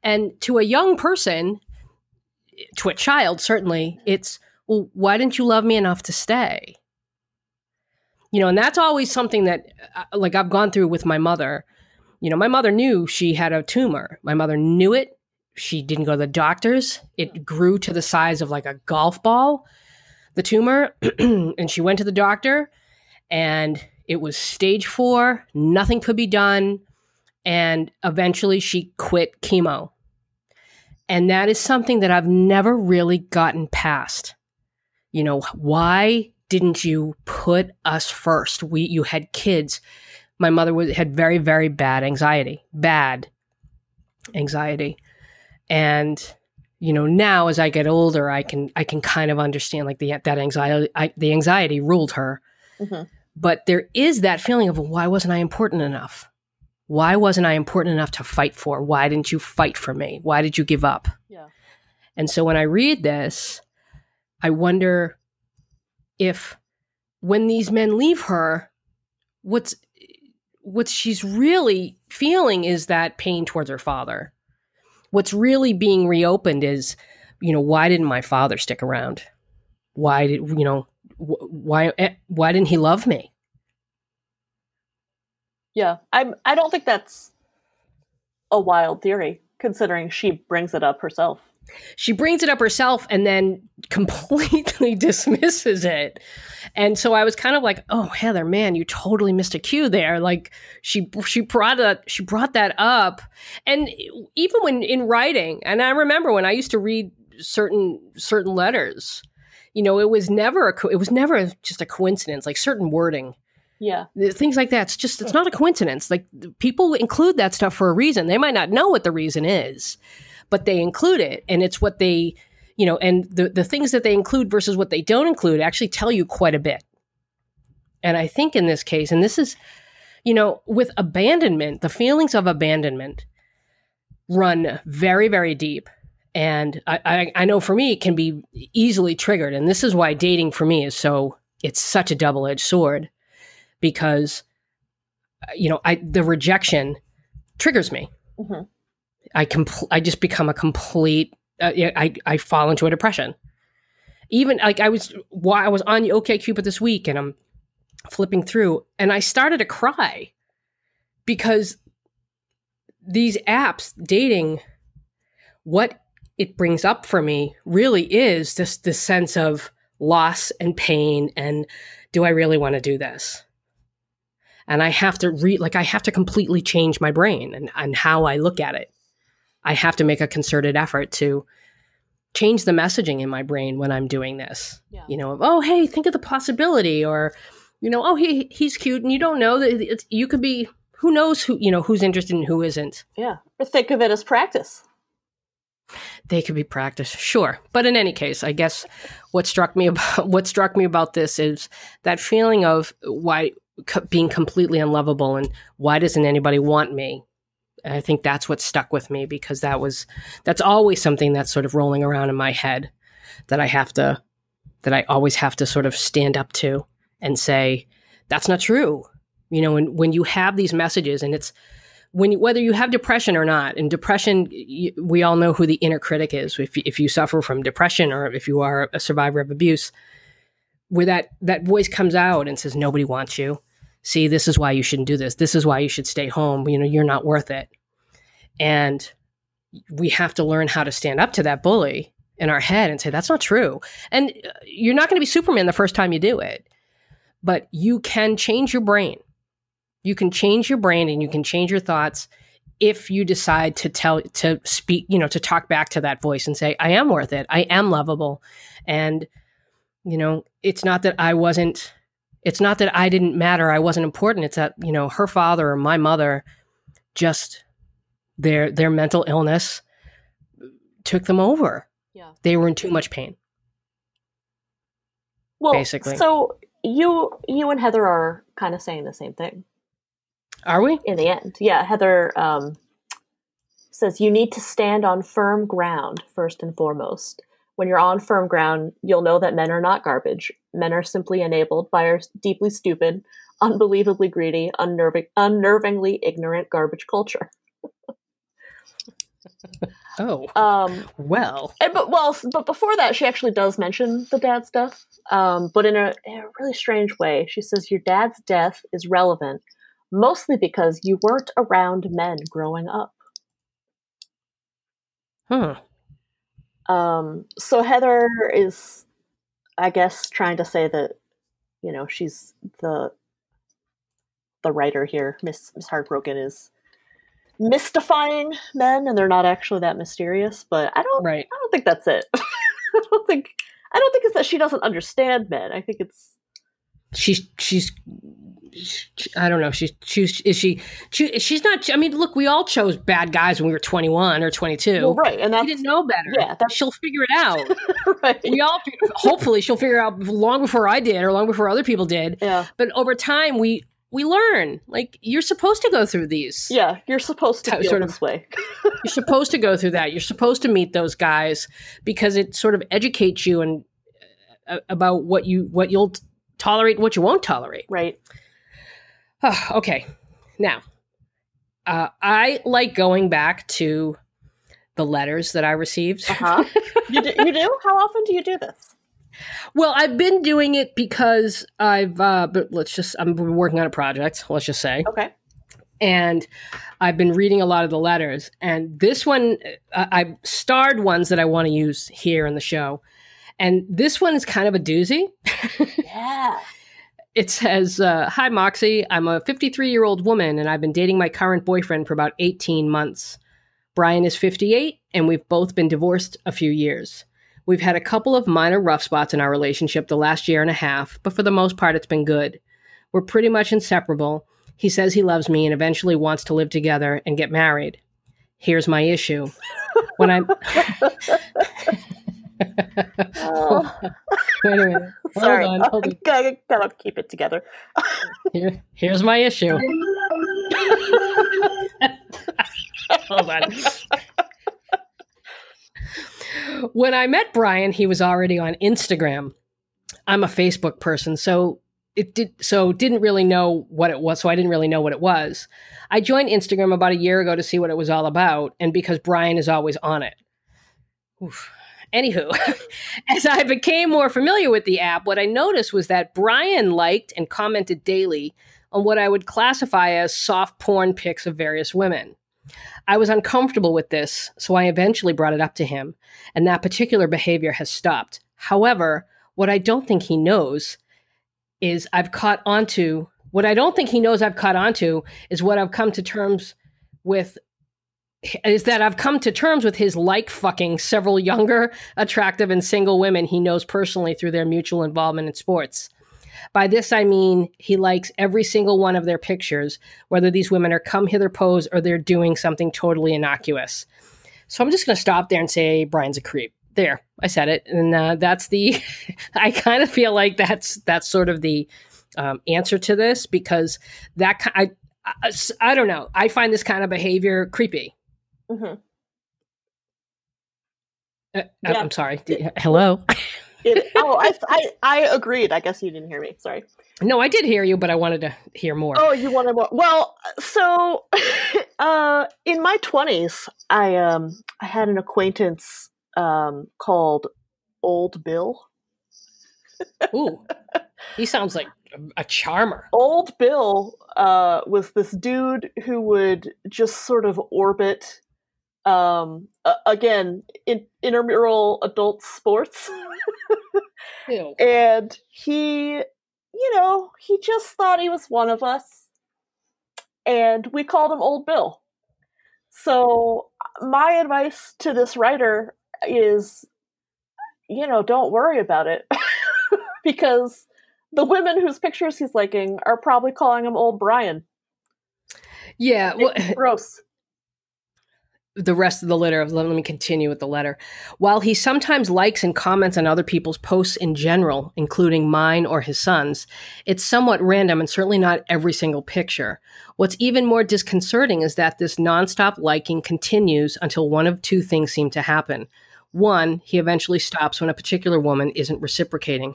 And to a young person, to a child, certainly, it's, well, why didn't you love me enough to stay? You know, and that's always something that, uh, like, I've gone through with my mother. You know, my mother knew she had a tumor. My mother knew it. She didn't go to the doctors. It grew to the size of like a golf ball, the tumor. and she went to the doctor, and it was stage four. Nothing could be done. And eventually she quit chemo. And that is something that I've never really gotten past. You know, why didn't you put us first? We you had kids. My mother was, had very very bad anxiety, bad anxiety. And you know, now as I get older, I can I can kind of understand like the that anxiety I, the anxiety ruled her. Mhm. But there is that feeling of why wasn't I important enough? Why wasn't I important enough to fight for? Why didn't you fight for me? Why did you give up? Yeah. And so when I read this, I wonder if when these men leave her, what's what she's really feeling is that pain towards her father. What's really being reopened is, you know, why didn't my father stick around? Why did you know? wh- Why eh, why didn't he love me? Yeah. I'm I don't think that's a wild theory, considering she brings it up herself. She brings it up herself and then completely dismisses it. And so I was kind of like, "Oh, Heather, man, you totally missed a cue there." Like she she brought that she brought that up, and even when in writing, and I remember when I used to read certain certain letters, you know, it was never a co- it was never just a coincidence. Like certain wording, Yeah. things like that. It's just it's not a coincidence. Like people include that stuff for a reason. They might not know what the reason is, but they include it, and it's what they, you know, and the the things that they include versus what they don't include actually tell you quite a bit. And I think in this case, and this is, you know, with abandonment, the feelings of abandonment run very very deep. And I, I, I know for me, it can be easily triggered. And this is why dating for me is so, it's such a double edged sword because you know, I the rejection triggers me. Mhm. I compl- I just become a complete. Uh, I I fall into a depression. Even like I was I was on OK Cupid this week, and I'm flipping through, and I started to cry because these apps dating, what it brings up for me really is just this sense of loss and pain, and do I really want to do this? and I have to re like I have to completely change my brain and, and how I look at it. I have to make a concerted effort to change the messaging in my brain when I'm doing this. Yeah. You know, of, oh hey, think of the possibility, or you know, oh he he's cute, and you don't know that it's, you could be. Who knows who you know who's interested and who isn't. Yeah. Or think of it as practice. They could be practice, sure. But in any case, I guess what struck me about what struck me about this is that feeling of why being completely unlovable and why doesn't anybody want me? And I think that's what stuck with me because that was that's always something that's sort of rolling around in my head that I have to that I always have to sort of stand up to and say that's not true. You know, and when you have these messages and it's when you, whether you have depression or not, and depression, y we all know who the inner critic is. If if you suffer from depression or if you are a survivor of abuse, where that that voice comes out and says nobody wants you. See, this is why you shouldn't do this. This is why you should stay home. You know, you're not worth it. And we have to learn how to stand up to that bully in our head and say that's not true. And uh, you're not going to be Superman the first time you do it, but you can change your brain. You can change your brain and you can change your thoughts if you decide to tell to speak, you know, to talk back to that voice and say I am worth it. I am lovable. And you know, it's not that I wasn't it's not that I didn't matter, I wasn't important. It's that, you know, her father or my mother just their their mental illness took them over. Yeah. They were in too much pain. Well, Basically. So you you and Heather are kind of saying the same thing Are we? in the end. Yeah, Heather um, says you need to stand on firm ground first and foremost. When you're on firm ground, you'll know that men are not garbage. Men are simply enabled by our deeply stupid, unbelievably greedy, unnerving, unnervingly ignorant garbage culture. Oh, Um, well. and, but well, but before that, she actually does mention the dad stuff, um, but in a, in a really strange way. She says your dad's death is relevant mostly because you weren't around men growing up. Huh. Um, so Heather is, I guess, trying to say that you know she's the the writer here. Miss Miss Heartbroken is mystifying men, and they're not actually that mysterious. But I don't, Right. I don't think that's it. I don't think, I don't think it's that she doesn't understand men. I think it's She's she's she- I don't know. She's she's is she, she she's not. I mean, look, we all chose bad guys when we were twenty one or twenty two. well, right, and We that's didn't know better. yeah, She'll figure it out. right. we all hopefully she'll figure it out long before I did or long before other people did. Yeah, But over time, we we learn. Like you're supposed to go through these. yeah, you're supposed to Sort of- this way. You're supposed to go through that. You're supposed to meet those guys because it sort of educates you and uh, about what you what you'll tolerate, what you won't tolerate. right. okay, now uh, I like going back to the letters that I received. Uh huh. you do, you do? How often do you do this? Well, I've been doing it because I've, uh, but let's just, I'm working on a project, let's just say. Okay. And I've been reading a lot of the letters. And this one, uh, I've starred ones that I want to use here in the show. And this one is kind of a doozy. Yeah. It says, uh, Hi, Moxie. I'm a 53 year old woman, and I've been dating my current boyfriend for about 18 months. Brian is 58, and we've both been divorced a few years. We've had a couple of minor rough spots in our relationship the last year and a half, but for the most part, it's been good. We're pretty much inseparable. He says he loves me and eventually wants to live together and get married. Here's my issue. When I'm. Oh, Wait a minute. Hold sorry. on, hold on. gotta, gotta keep it together. Here, here's my issue. Hold on. When I met Brian, he was already on Instagram. I'm a Facebook person, so it did so didn't really know what it was, so I didn't really know what it was. I joined Instagram about a year ago to see what it was all about, and because Brian is always on it. Oof. Anywho, as I became more familiar with the app, what I noticed was that Brian liked and commented daily on what I would classify as soft porn pics of various women. I was uncomfortable with this, so I eventually brought it up to him, and that particular behavior has stopped. However, what I don't think he knows is I've caught onto what I don't think he knows I've caught onto is what I've come to terms with is that I've come to terms with his like fucking several younger, attractive, and single women he knows personally through their mutual involvement in sports. By this, I mean he likes every single one of their pictures, whether these women are come hither pose or they're doing something totally innocuous. So I'm just going to stop there and say Brian's a creep. There, I said it, and uh, that's the. I kind of feel like that's that's sort of the um, answer to this because that I, I I don't know. I find this kind of behavior creepy. Hmm Uh, Yeah. I'm sorry. D- Hello. It, oh, I, I, I agreed. I guess you didn't hear me. Sorry. No, I did hear you, but I wanted to hear more. Oh, you wanted more? Well, so uh, in my twenties, I um I had an acquaintance um called Old Bill. Ooh, he sounds like a, a charmer. Old Bill uh, was this dude who would just sort of orbit, um, uh, again, in, intramural adult sports. And he, you know, he just thought he was one of us. And we called him Old Bill. So, my advice to this writer is, you know, don't worry about it. because the women whose pictures he's liking are probably calling him old Brian. Yeah. Well, Gross. The rest of the letter. Let me continue with the letter. While he sometimes likes and comments on other people's posts in general, including mine or his son's, it's somewhat random and certainly not every single picture. What's even more disconcerting is that this nonstop liking continues until one of two things seem to happen. One, he eventually stops when a particular woman isn't reciprocating,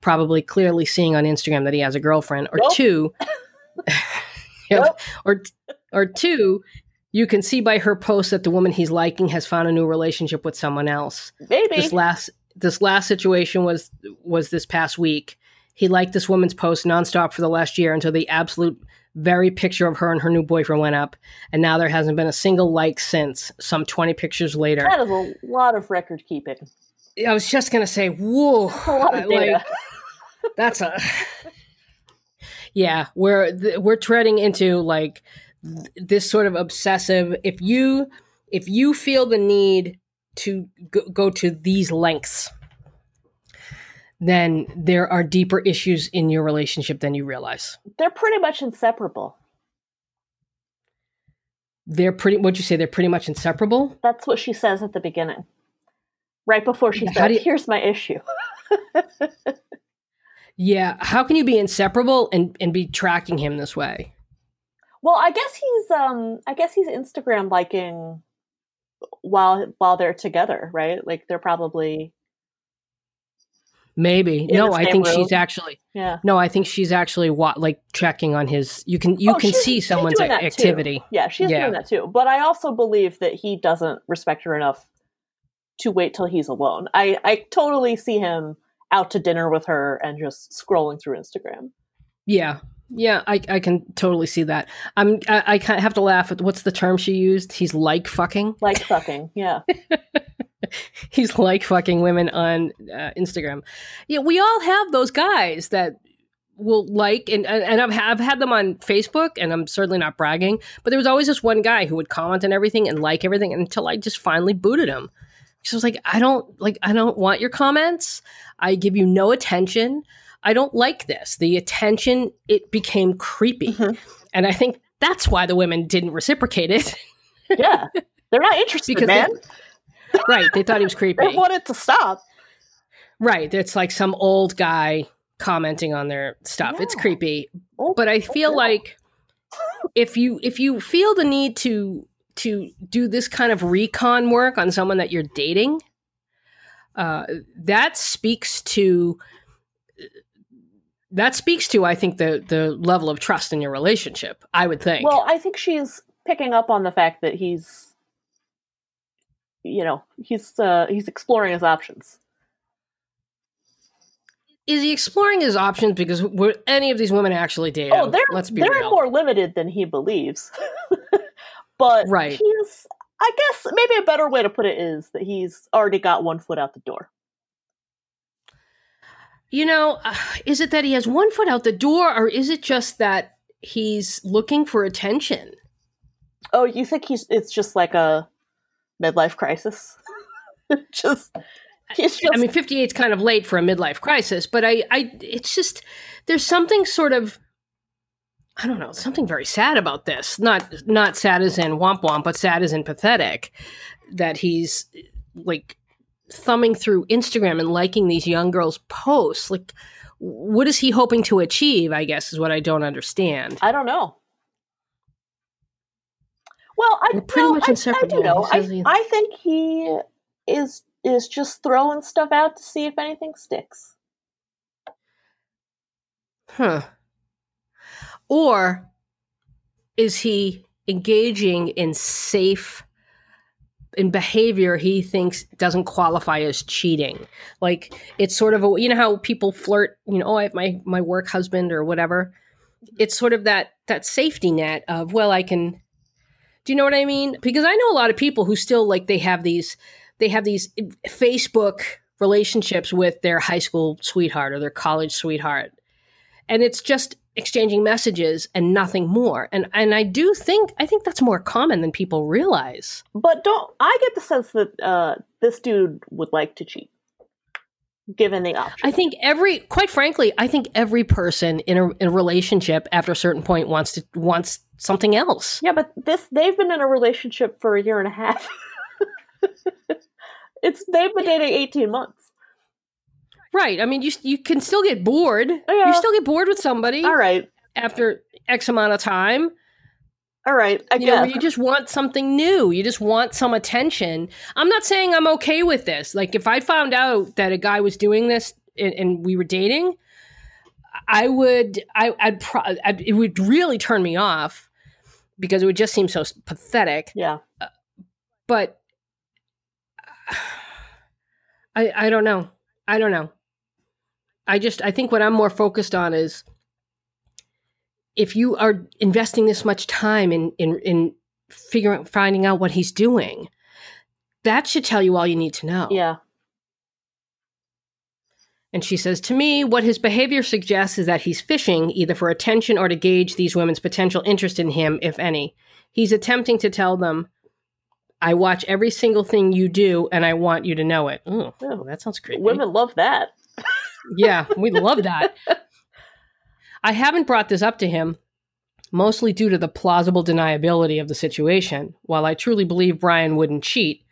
probably clearly seeing on Instagram that he has a girlfriend. Or Nope. two, Nope. or or two, you can see by her post that the woman he's liking has found a new relationship with someone else. Maybe. This last this last situation was was this past week. He liked this woman's post nonstop for the last year until the absolute very picture of her and her new boyfriend went up, and now there hasn't been a single like since. Some twenty pictures later. that is a lot of record keeping. I was just gonna say, whoa, A lot of data. like that's a yeah. We're th- we're treading into like this sort of obsessive. If you if you feel the need to go, go to these lengths, then there are deeper issues in your relationship than you realize. They're pretty much inseparable. They're pretty. What'd you say? They're pretty much inseparable. That's what she says at the beginning. Right before she How said, do you- Here's my issue. Yeah. How can you be inseparable and and be tracking him this way? Well, I guess he's um I guess he's Instagram liking while while they're together, right? Like they're probably Maybe. No, I think room. she's actually yeah. No, I think she's actually wa- like checking on his. You can you Oh, can see someone's that too. activity. Yeah, she's Yeah. doing that too. But I also believe that he doesn't respect her enough to wait till he's alone. I I totally see him out to dinner with her and just scrolling through Instagram. Yeah, yeah, I I can totally see that. I'm I, I kind of have to laugh at what's the term she used. He's like fucking. Like fucking. Yeah. He's like fucking women on uh, Instagram. Yeah, we all have those guys that will like and and and I've I've had them on Facebook and I'm certainly not bragging, but there was always this one guy who would comment on everything and like everything until I just finally booted him. So I was like, I don't like I don't want your comments. I give you no attention. I don't like this. The attention it became creepy. Mhm. And I think that's why the women didn't reciprocate it. Yeah. They're not interested, because man. they, right, they thought he was creepy. They want it to stop. Right. It's like some old guy commenting on their stuff. It's creepy. Oh, But I feel yeah. like if you if you feel the need to to do this kind of recon work on someone that you're dating, uh, that speaks to that speaks to I think the the level of trust in your relationship. I would think. Well, I think she's picking up on the fact that he's, you know, he's uh, he's exploring his options. is he exploring his options because were any of these women actually dating? Oh, they're Let's be they're real. more limited than he believes. but Right. he's, I guess, maybe a better way to put it is that he's already got one foot out the door. You know, uh, is it that he has one foot out the door, or is it just that he's looking for attention? Oh, you think he's? It's just like a midlife crisis. just just. I mean, 58 is kind of late for a midlife crisis, but I, I, it's just there's something sort of, I don't know, something very sad about this. Not, not sad as in womp womp, but sad as in pathetic. That he's like thumbing through Instagram and liking these young girls' posts. Like, what is he hoping to achieve? I guess is what I don't understand. I don't know. Well, I, We're pretty no, much I- I, inseparable. do know. I, he- I think he is is just throwing stuff out to see if anything sticks. Huh. Or is he engaging in safe in behavior he thinks doesn't qualify as cheating? Like it's sort of a you know how people flirt, you know, oh I have my my work husband or whatever. It's sort of that that safety net of well I can do you know what I mean? Because I know a lot of people who still like they have these they have these Facebook relationships with their high school sweetheart or their college sweetheart. And it's just exchanging messages and nothing more. And and I do think I think that's more common than people realize. But don't I get the sense that uh, this dude would like to cheat? given the option. I think every, quite frankly, I think every person in a, in a relationship after a certain point wants to wants something else. Yeah, but this they've been in a relationship for a year and a half. it's they've been dating eighteen months. Right. I mean, you you can still get bored. Yeah. You still get bored with somebody All right, after X amount of time. all right. I You know, you just want something new. You just want some attention. I'm not saying I'm okay with this. Like, if I found out that a guy was doing this and, and we were dating, I would, I, I'd, pro- I'd, it would really turn me off because it would just seem so pathetic. yeah, But I, I don't know. I don't know. I just, I think what I'm more focused on is if you are investing this much time in in in figuring finding out what he's doing, that should tell you all you need to know. yeah, And she says, To me, what his behavior suggests is that he's fishing either for attention or to gauge these women's potential interest in him, if any. He's attempting to tell them, I watch every single thing you do and I want you to know it. Ooh, Ew. that sounds creepy. women love that. Yeah, we love that. I haven't brought this up to him, mostly due to the plausible deniability of the situation. While I truly believe Brian wouldn't cheat,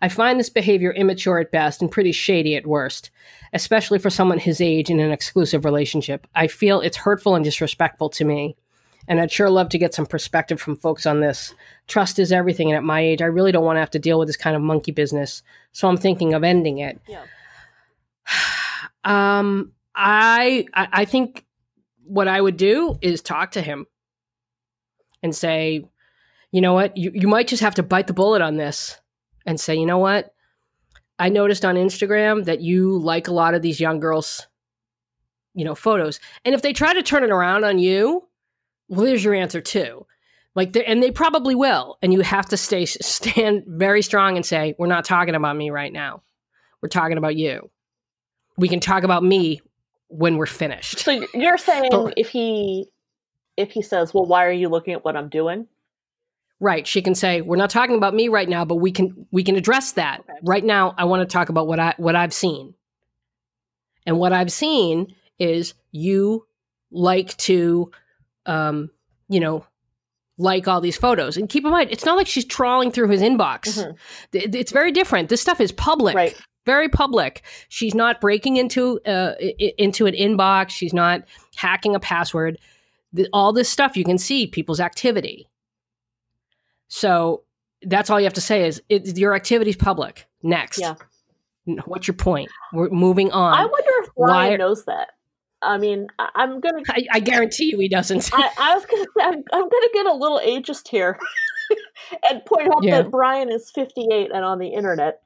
I find this behavior immature at best and pretty shady at worst, especially for someone his age in an exclusive relationship. I feel it's hurtful and disrespectful to me, and I'd sure love to get some perspective from folks on this. Trust is everything, and at my age, I really don't want to have to deal with this kind of monkey business, so I'm thinking of ending it. Yeah. Um, I, I think what I would do is talk to him and say, you know what, you, you might just have to bite the bullet on this and say, you know what, I noticed on Instagram that you like a lot of these young girls, you know, photos. And if they try to turn it around on you, well, there's your answer too. Like, and they probably will. And you have to stay stand very strong and say, we're not talking about me right now. We're talking about you. We can talk about me when we're finished. So you're saying But- if he if he says, "Well, why are you looking at what I'm doing?" Right. She can say, "We're not talking about me right now, but we can we can address that. Okay. Right now, I want to talk about what I what I've seen. And what I've seen is you like to um, you know, like all these photos. And keep in mind, it's not like she's trawling through his inbox. Mhm. It's very different. This stuff is public. Right. Very public. She's not breaking into uh, into an inbox. She's not hacking a password. The, all this stuff you can see people's activity. So that's all you have to say is it, your activity's public. Next. Yeah. What's your point? We're moving on. I wonder if Brian why- knows that. I mean, I, I'm gonna. I, I guarantee you he doesn't. I, I was gonna. Say, I'm, I'm gonna get a little ageist here, and point out Yeah. that Brian is 58 and on the internet,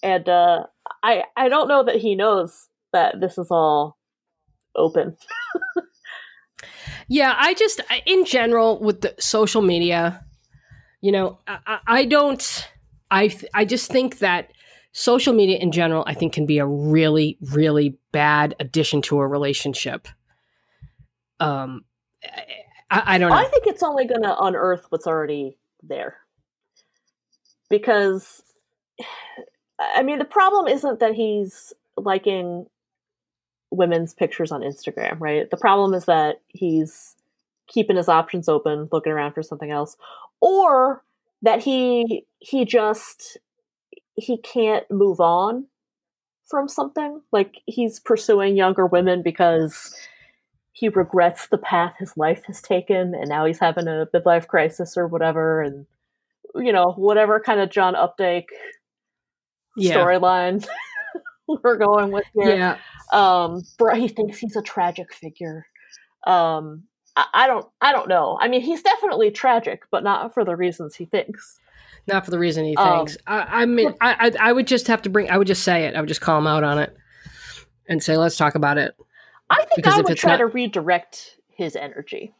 and uh, I I don't know that he knows that this is all open. Yeah, I just in general with the social media, you know, I, I- don't. I I just think that social media in general, I think, can be a really really bad addition to a relationship. Um, I, I don't know. I think it's only going to unearth what's already there. Because, I mean, the problem isn't that he's liking women's pictures on Instagram, right? The problem is that he's keeping his options open, looking around for something else, or that he he just he can't move on from something. Like he's pursuing younger women because he regrets the path his life has taken and now he's having a midlife crisis or whatever and you know whatever kind of john updike Yeah. storyline we're going with here yeah, um he thinks he's a tragic figure um I, I don't i don't know i mean he's definitely tragic but not for the reasons he thinks not for the reason he Um, thinks. I, I mean, I, I I would just have to bring. I would just say it. I would just call him out on it and say, "Let's talk about it." I think Because I would try not- to redirect his energy.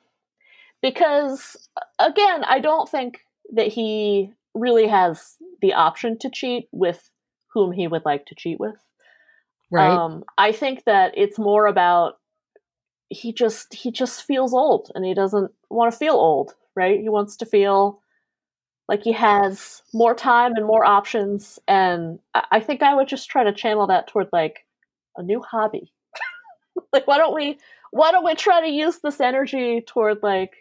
Because again, I don't think that he really has the option to cheat with whom he would like to cheat with. Right. Um, I think that it's more about he just he just feels old and he doesn't want to feel old, right? He wants to feel like he has more time and more options and I, I think I would just try to channel that toward like a new hobby. like why don't we why don't we try to use this energy toward like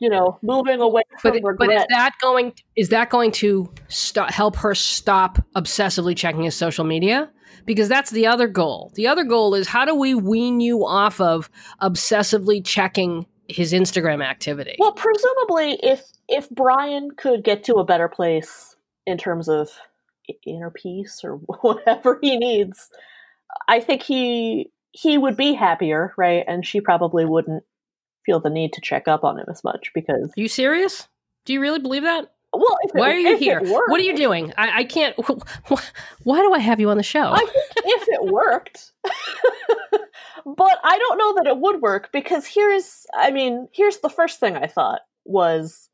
you know moving away from but, regret. but is that going is that going to stop, help her stop obsessively checking his social media? Because that's the other goal. The other goal is how do we wean you off of obsessively checking his instagram activity? Well presumably if if brian could get to a better place in terms of inner peace or whatever he needs i think he he would be happier right? And she probably wouldn't feel the need to check up on him as much because. Are you serious? Do you really believe that? Well, why it, are you here? What are you doing? I, I, can't. Why do I have you on the show? I think if it worked, but I don't know that it would work because here's, I mean, here's the first thing I thought was,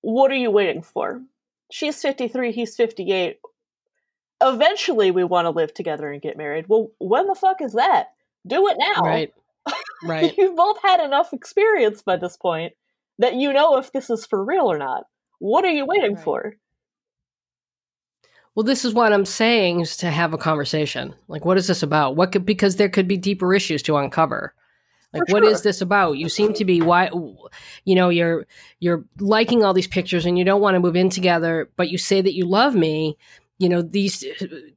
what are you waiting for? She's 53, he's 58. Eventually, we want to live together and get married. Well, when the fuck is that? Do it now. Right. Right. You've both had enough experience by this point that you know if this is for real or not. What are you waiting right. for? Well, this is what I'm saying is to have a conversation. Like, what is this about? What could because there could be deeper issues to uncover. Like, what is this about? You seem to be why, you know, you're you're liking all these pictures and you don't want to move in together, but you say that you love me. You know, these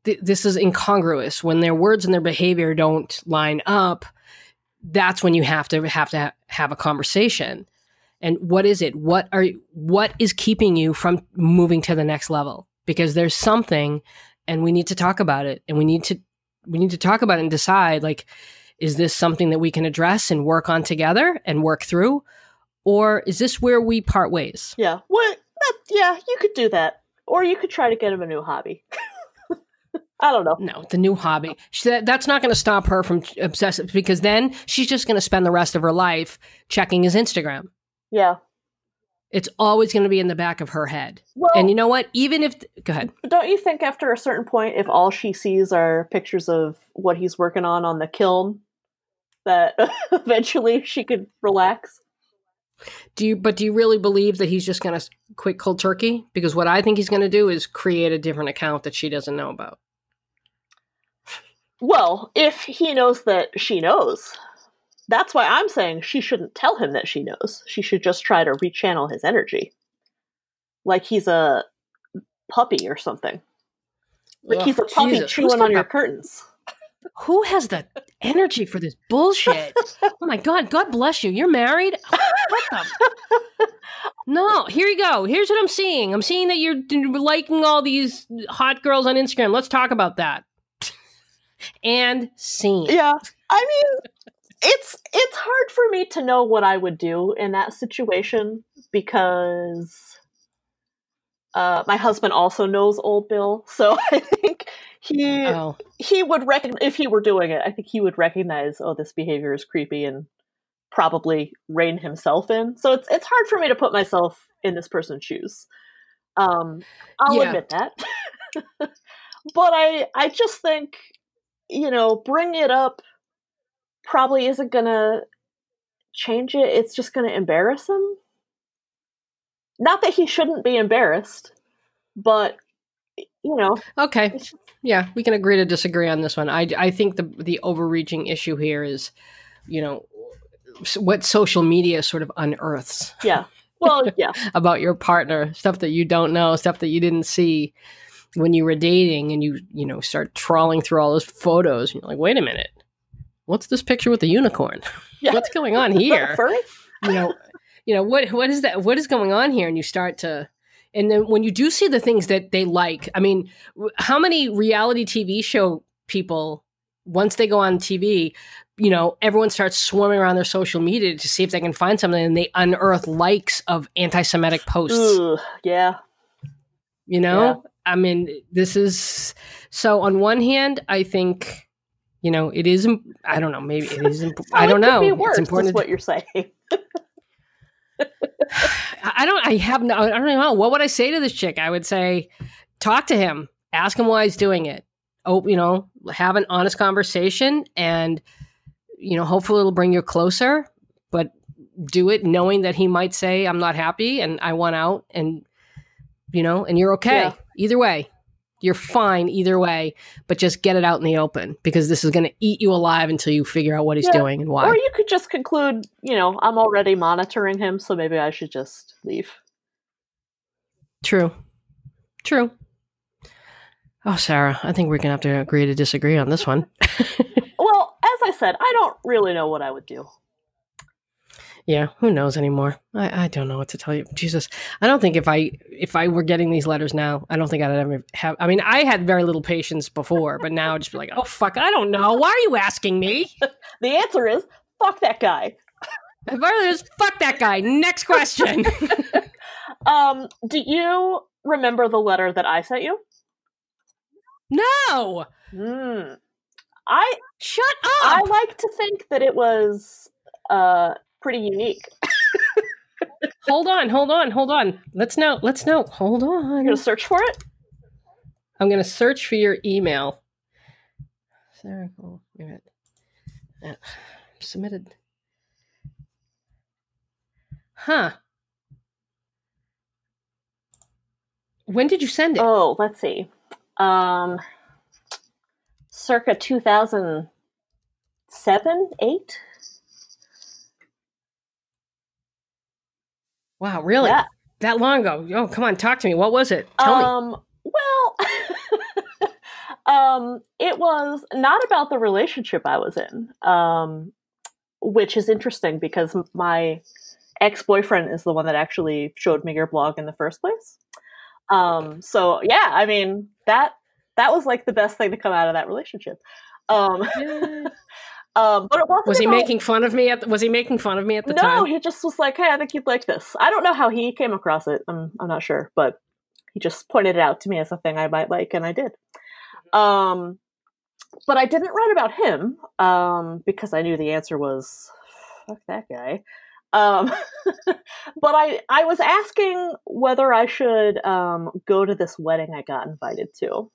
th- this is incongruous when their words and their behavior don't line up that's when you have to have to ha- have a conversation. And what is it? What are what is keeping you from moving to the next level? Because there's something and we need to talk about it and we need to we need to talk about it and decide like is this something that we can address and work on together and work through? Or is this where we part ways? Yeah. What? Yeah you could do that. Or you could try to get him a new hobby I don't know. No, the new hobby. She, that's not going to stop her from obsessive because then she's just going to spend the rest of her life checking his Instagram. Yeah. It's always going to be in the back of her head. Well, and you know what? Even if go ahead. Don't you think after a certain point if all she sees are pictures of what he's working on on the kiln that eventually she could relax? Do you but do you really believe that he's just going to quit cold turkey? Because what I think he's going to do is create a different account that she doesn't know about. Well, if he knows that she knows, that's why I'm saying she shouldn't tell him that she knows. She should just try to rechannel his energy. Like he's a puppy or something. Like he's a puppy Jesus. chewing on your curtains. Who has the energy for this bullshit? oh my god, God bless you. You're married? What the? no, here you go. Here's what I'm seeing. I'm seeing that you're liking all these hot girls on Instagram. Let's talk about that and scene. Yeah. I mean, it's it's hard for me to know what I would do in that situation because uh, my husband also knows Old Bill, so I think he oh. he would recognize if he were doing it. I think he would recognize, oh, this behavior is creepy, and probably rein himself in. So it's it's hard for me to put myself in this person's shoes. Um, I'll yeah. admit that, but I I just think you know, bring it up probably isn't going to change it. It's just going to embarrass him. Not that he shouldn't be embarrassed, but you know. Okay. Yeah, we can agree to disagree on this one. I I think the the overreaching issue here is, you know, what social media sort of unearths. Yeah. Well, yeah. about your partner, stuff that you don't know, stuff that you didn't see when you were dating and you you know start trawling through all those photos and you're like wait a minute. What's this picture with the unicorn? Yeah. what's going on here? You know you know what what is that what is going on here? And you start to and then when you do see the things that they like i mean how many reality tv show people once they go on tv you know everyone starts swarming around their social media to see if they can find something and they unearth likes of anti-semitic posts. Ooh, yeah. You know I mean, this is so. On one hand, I think you know it is. I don't know. Maybe it is. I don't know. it's important. Is what you're saying. I don't. I have no. I don't know. What would I say to this chick? I would say, talk to him. Ask him why he's doing it. Oh, you know, have an honest conversation, and you know, hopefully it'll bring you closer. But do it knowing that he might say, "I'm not happy and I want out," and you know, and you're okay. Yeah. Either way, You're fine either way, but just get it out in the open because this is going to eat you alive until you figure out what he's Yeah. doing and why. Or you could just conclude, you know, I'm already monitoring him, so maybe I should just leave. True. True. Oh, Sarah, I think we're going to have to agree to disagree on this one. Well, as I said, I don't really know what I would do. Yeah, who knows anymore? I, I don't know what to tell you. Jesus, I don't think if I if I were getting these letters now, I don't think I'd ever have. I mean, I had very little patience before, but now I'd just be like, oh fuck, I don't know. Why are you asking me? The answer is fuck that guy. If I just fuck that guy. Next question. Um, do you remember the letter that I sent you? no, Hmm. I shut up. I like to think that it was uh pretty unique. hold on, hold on, hold on. Let's know. Let's know. Hold on. You're gonna search for it? I'm gonna search for your email. Sarah, wait a minute. Uh, submitted. Huh. When did you send it? Oh, let's see. Um, circa 2007, 8? Wow, really? Yeah. That long ago? Oh, come on, talk to me. What was it? Tell me. um, well, um, it was not about the relationship I was in, um, which is interesting because my ex boyfriend is the one that actually showed me your blog in the first place. Um, so yeah, I mean that that was like the best thing to come out of that relationship. Um, um, but it wasn't. was he about- making fun of me at? The, was he making fun of me at the no, time? No, he just was like, "Hey, I think you'd like this." I don't know how he came across it. I'm I'm not sure, but he just pointed it out to me as a thing I might like, and I did. Um, but I didn't write about him um, because I knew the answer was fuck that guy. Um, but I I was asking whether I should um, go to this wedding I got invited to,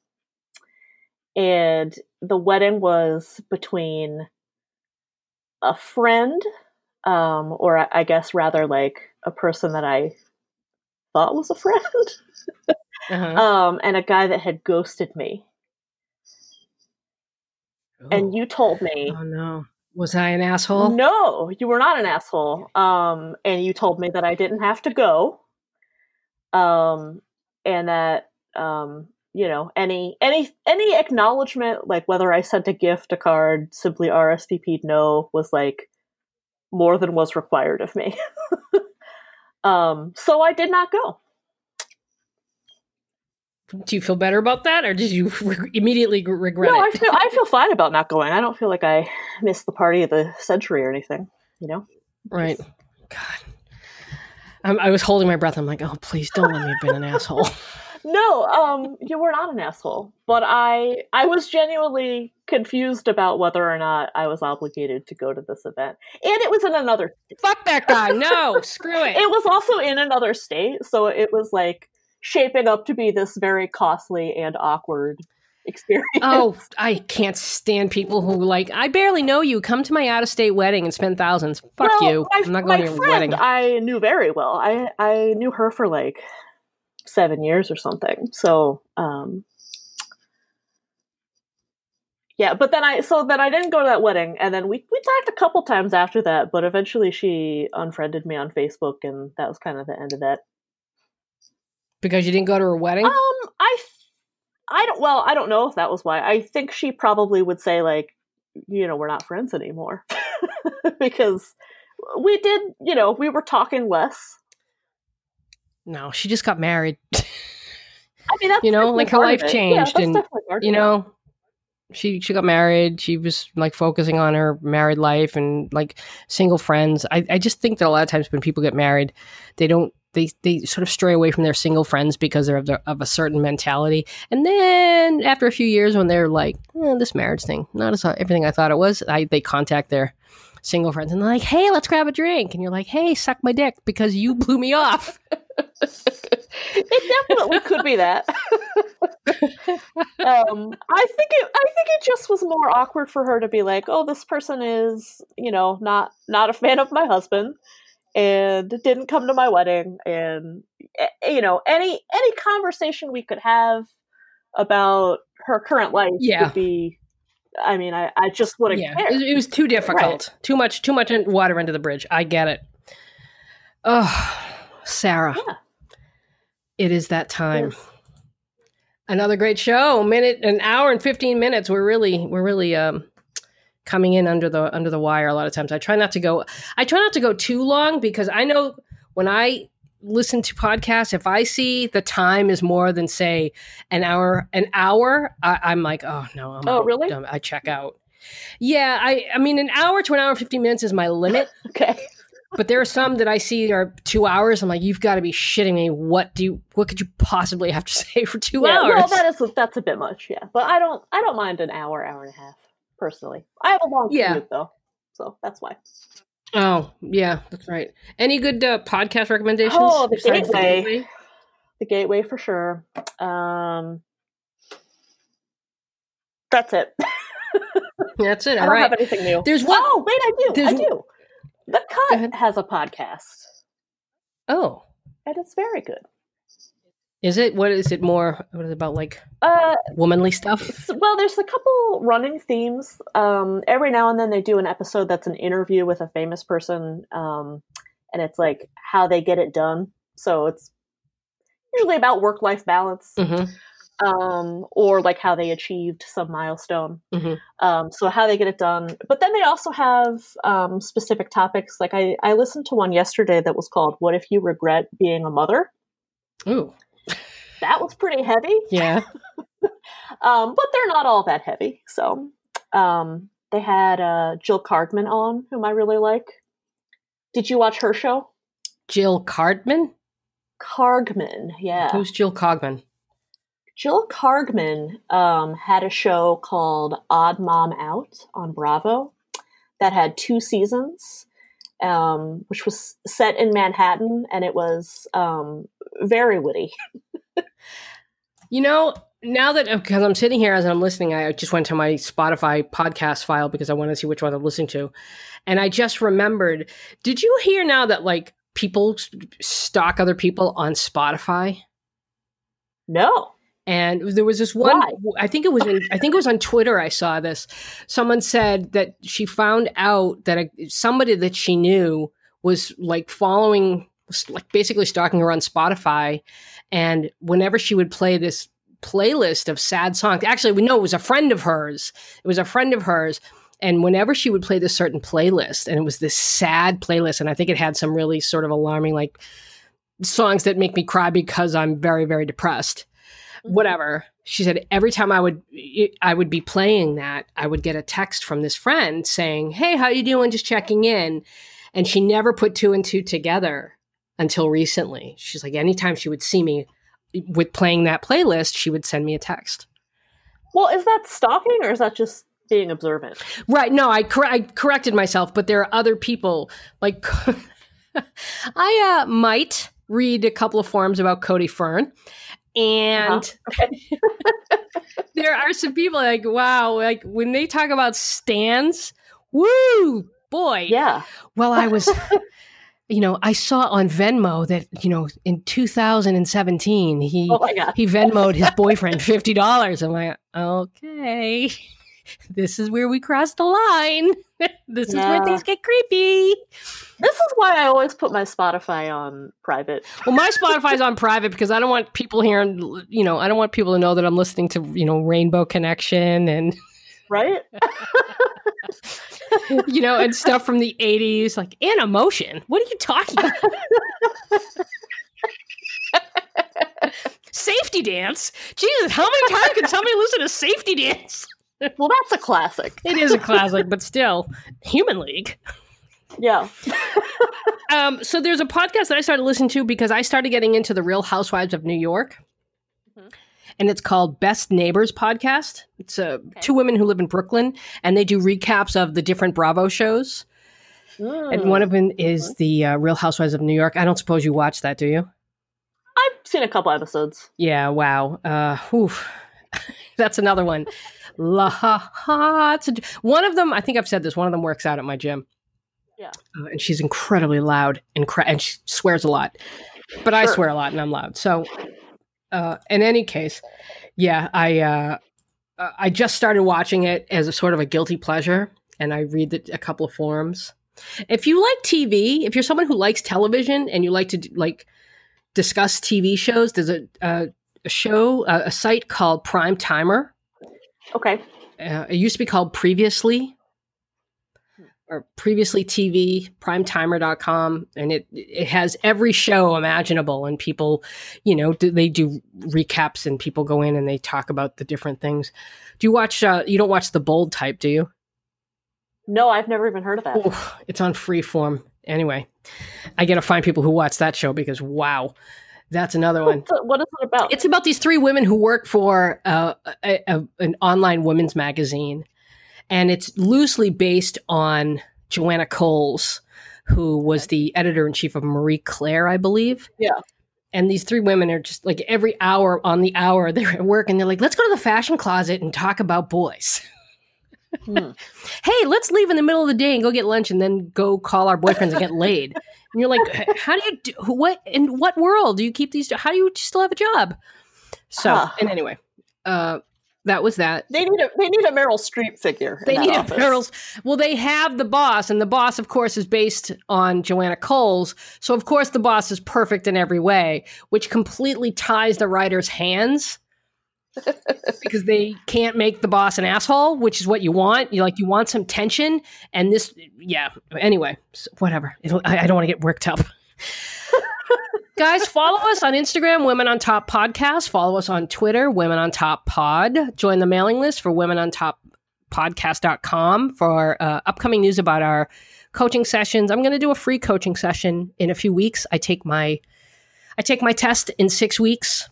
and the wedding was between a friend um, or I- I guess rather like a person that I thought was a friend, Uh-huh. um, and a guy that had ghosted me. And you told me, Oh no. Was I an asshole? no, you were not an asshole. Um, and you told me that I didn't have to go. Um, and that um, you know, any any any acknowledgement, like whether I sent a gift, a card, simply RSVP'd no, was like more than was required of me. um, so I did not go. Do you feel better about that, or did you re- immediately regret no, I it? feel I feel fine about not going. I don't feel like I missed the party of the century or anything. You know. Right. God. I'm, I was holding my breath. I'm like, oh, please don't let me have been an asshole. No, um, you were not an asshole, but I I was genuinely confused about whether or not I was obligated to go to this event, and it was in another. Fuck that guy. No, screw it. It was also in another state, so it was like shaping up to be this very costly and awkward experience. oh, I can't stand people who like. I barely know you. Come to my out of state wedding and spend thousands. Fuck Well, you. My, I'm not going to your friend, wedding. I knew very well. I I knew her for like seven years or something. So, um, yeah. But then I so then I didn't go to that wedding, and then we we talked a couple times after that. But eventually, she unfriended me on Facebook, and that was kind of the end of that. because you didn't go to her wedding. Um, I I don't. Well, I don't know if that was why. I think she probably would say like, you know, we're not friends anymore because we did. You know, we were talking less. No, she just got married. I mean, that's You know, like her life changed Yeah, and, you know she she got married. She was like focusing on her married life and like single friends. I, I just think that a lot of times when people get married they don't they they sort of stray away from their single friends because they're of, the, of a certain mentality. And then after a few years when they're like eh, this marriage thing not as everything i thought it was I, they contact their single friends and they're like hey let's grab a drink and you're like hey suck my dick because you blew me off it definitely could be that. um, I think it. I think it just was more awkward for her to be like, "Oh, this person is, you know, not not a fan of my husband, and didn't come to my wedding, and eh, you know, any any conversation we could have about her current life Yeah. would be. I mean, I, I just wouldn't yeah, care. it, it was too difficult. Too much, too much water under the bridge. I get it. Oh, Sarah, Yeah. it is that time. Yes. Another great show. Minute, an hour and fifteen minutes. We're really, we're really um, coming in under the under the wire. A lot of times, I try not to go. I try not to go too long because I know when I listen to podcasts, if I see the time is more than say an hour, an hour, I, I'm like, oh no, I'm Oh, really? Um, I check out. Yeah, I, I mean, an hour to an hour and fifteen minutes is my limit. Okay. But there are some that I see are two hours. I'm like, you've got to be shitting me. What do you, what could you possibly have to say for two yeah, hours? well, that is that's a bit much. Yeah, but I don't I don't mind an hour, hour and a half personally. I have a long Yeah. commute though, so that's why. Oh, yeah, that's right. Any good uh, podcast recommendations? Oh, The besides Gateway. The Gateway for sure. Um, that's it. That's it. I don't right. have anything new. There's one- Oh, wait, I do. I there's- do. The. Cut has a podcast, Oh, and it's very good. Is it? What is it more? What is it about? Like Uh, womanly stuff? well, there's a couple running themes. Um, every now and then they do an episode that's an interview with a famous person, um, and it's like how they get it done. So it's usually about work life balance. hmm um, or like how they achieved some milestone. Mhm. Um, so how they get it done. But then they also have um, specific topics. Like I, I listened to one yesterday that was called "What if you regret being a mother?" Ooh, That was pretty heavy, yeah. um, but they're not all that heavy. So um, they had uh, Jill Cardman on, whom I really like. Did you watch her show? Jill Cardman. Kargman, yeah. Who's Jill Cogman? Jill Kargman um, had a show called Odd Mom Out on Bravo that had two seasons, um, which was set in Manhattan, and it was um, very witty. You know, now that oh, because I'm sitting here as I'm listening, I just went to my Spotify podcast file because I wanted to see which one I'm listening to, and I just remembered. Did you hear now that like people stalk other people on Spotify? No. And there was this one. Why? I think it was. In, I think it was on Twitter. I saw this. Someone said that she found out that a, somebody that she knew was like following, like basically stalking her on Spotify, and whenever she would play this playlist of sad songs, actually, we know it was a friend of hers. It was a friend of hers. And whenever she would play this certain playlist, and it was this sad playlist, and I think it had some really sort of alarming, like songs that make me cry because I'm very, very depressed mm-hmm. whatever she said every time i would i would be playing that i would get a text from this friend saying hey how you doing just checking in and she never put two and two together until recently she's like anytime she would see me with playing that playlist she would send me a text Well, is that stalking or is that just being observant? right no i, cor- I corrected myself but there are other people like i uh, might read a couple of forums about cody fern and Okay. there are some people like wow like when they talk about stans woo boy Yeah. well i was you know i saw on venmo that you know in 2017 he Oh he venmoed his boyfriend $50 i'm like okay. This is where we cross the line. This is where things get creepy. This is why I always put my Spotify on private. well my spotify's on private because i don't want people hearing you know i don't want people to know that i'm listening to you know rainbow connection and Right? you know, and stuff from the 80s, like in emotion. What are you talking about? safety dance? Jesus, how many times can somebody listen to safety dance? Well, that's a classic. It is a classic, but still, Human League. Yeah. Um, so there's a podcast that I started listening to because I started getting into the Real Housewives of New York. Mhm. And it's called Best Neighbors Podcast. It's uh, two women who live in Brooklyn, and they do recaps of the different Bravo shows. And Mm. one of them is the uh, Real Housewives of New York. I don't suppose you watch that, do you? I've seen a couple episodes. Yeah, wow. Uh, oof. That's another one. La ha ha. One of them, I think I've said this, one of them works out at my gym. Yeah. Uh, and she's incredibly loud and, cra- and she swears a lot. But I swear a lot and I'm loud. So, uh, in any case, Yeah, I uh, uh, I just started watching it as a sort of a guilty pleasure, and I read the, a couple of forums. If you like TV, if you're someone who likes television and you like to like discuss TV shows, there's a, a, a show, a, a, site called Prime Timer. Okay. Uh, it used to be called Previously or previously TV, primetimer.com, and it it has every show imaginable. And people, you know, do, they do recaps and people go in and they talk about the different things. Do you watch? Uh, you don't watch the bold type, do you? No, I've never even heard of that. It's on Freeform. Anyway, I got to find people who watch that show because wow, that's another one. What is it about? It's about these three women who work for uh, a, a, an online women's magazine, and it's loosely based on Joanna Coles, who was the editor in chief of Marie Claire, I believe. Yeah. And these three women are just like every hour on the hour they're at work, and they're like, "Let's go to the fashion closet and talk about boys." Hmm. hey, let's leave in the middle of the day and go get lunch and then go call our boyfriends and get laid. And you're like, how do you do what in what world do you keep these how do you still have a job? So, huh. and anyway, uh that was that. They need a they need a Meryl Streep figure. They need office. a Meryl's. Well, they have the boss, and the boss, of course, is based on Joanna Coles. So, of course, the boss is perfect in every way, which completely ties the writer's hands because they can't make the boss an asshole, which is what you want. You like you want some tension, and this, yeah. Anyway, whatever. I, I don't want to get worked up. Guys, follow us on Instagram, Women on Top Podcast. Follow us on Twitter, Women on Top Pod. Join the mailing list for Women on Top Podcast.com for uh, upcoming news about our coaching sessions. I'm going to do a free coaching session in a few weeks. I take my I take my test in six weeks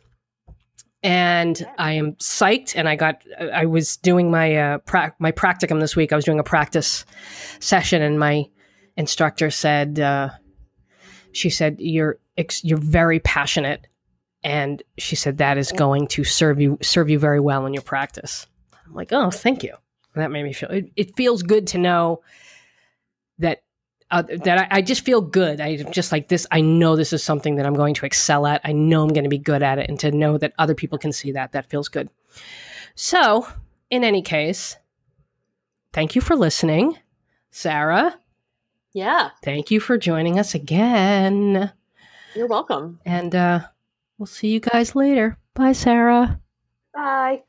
and I am psyched. And I got, I was doing my uh, pra- my practicum this week. I was doing a practice session, and my instructor said, uh, she said, "You're you're very passionate," and she said that is going to serve you serve you very well in your practice. I'm like, oh, thank you. that made me feel. It, it feels good to know that uh, that I, I, just feel good. I just like this. I know this is something that I'm going to excel at. I know I'm going to be good at it, and to know that other people can see that that feels good. So, in any case, thank you for listening, Sarah. Yeah. Thank you for joining us again. You're welcome. And uh, we'll see you guys later. Bye, Sarah. Bye.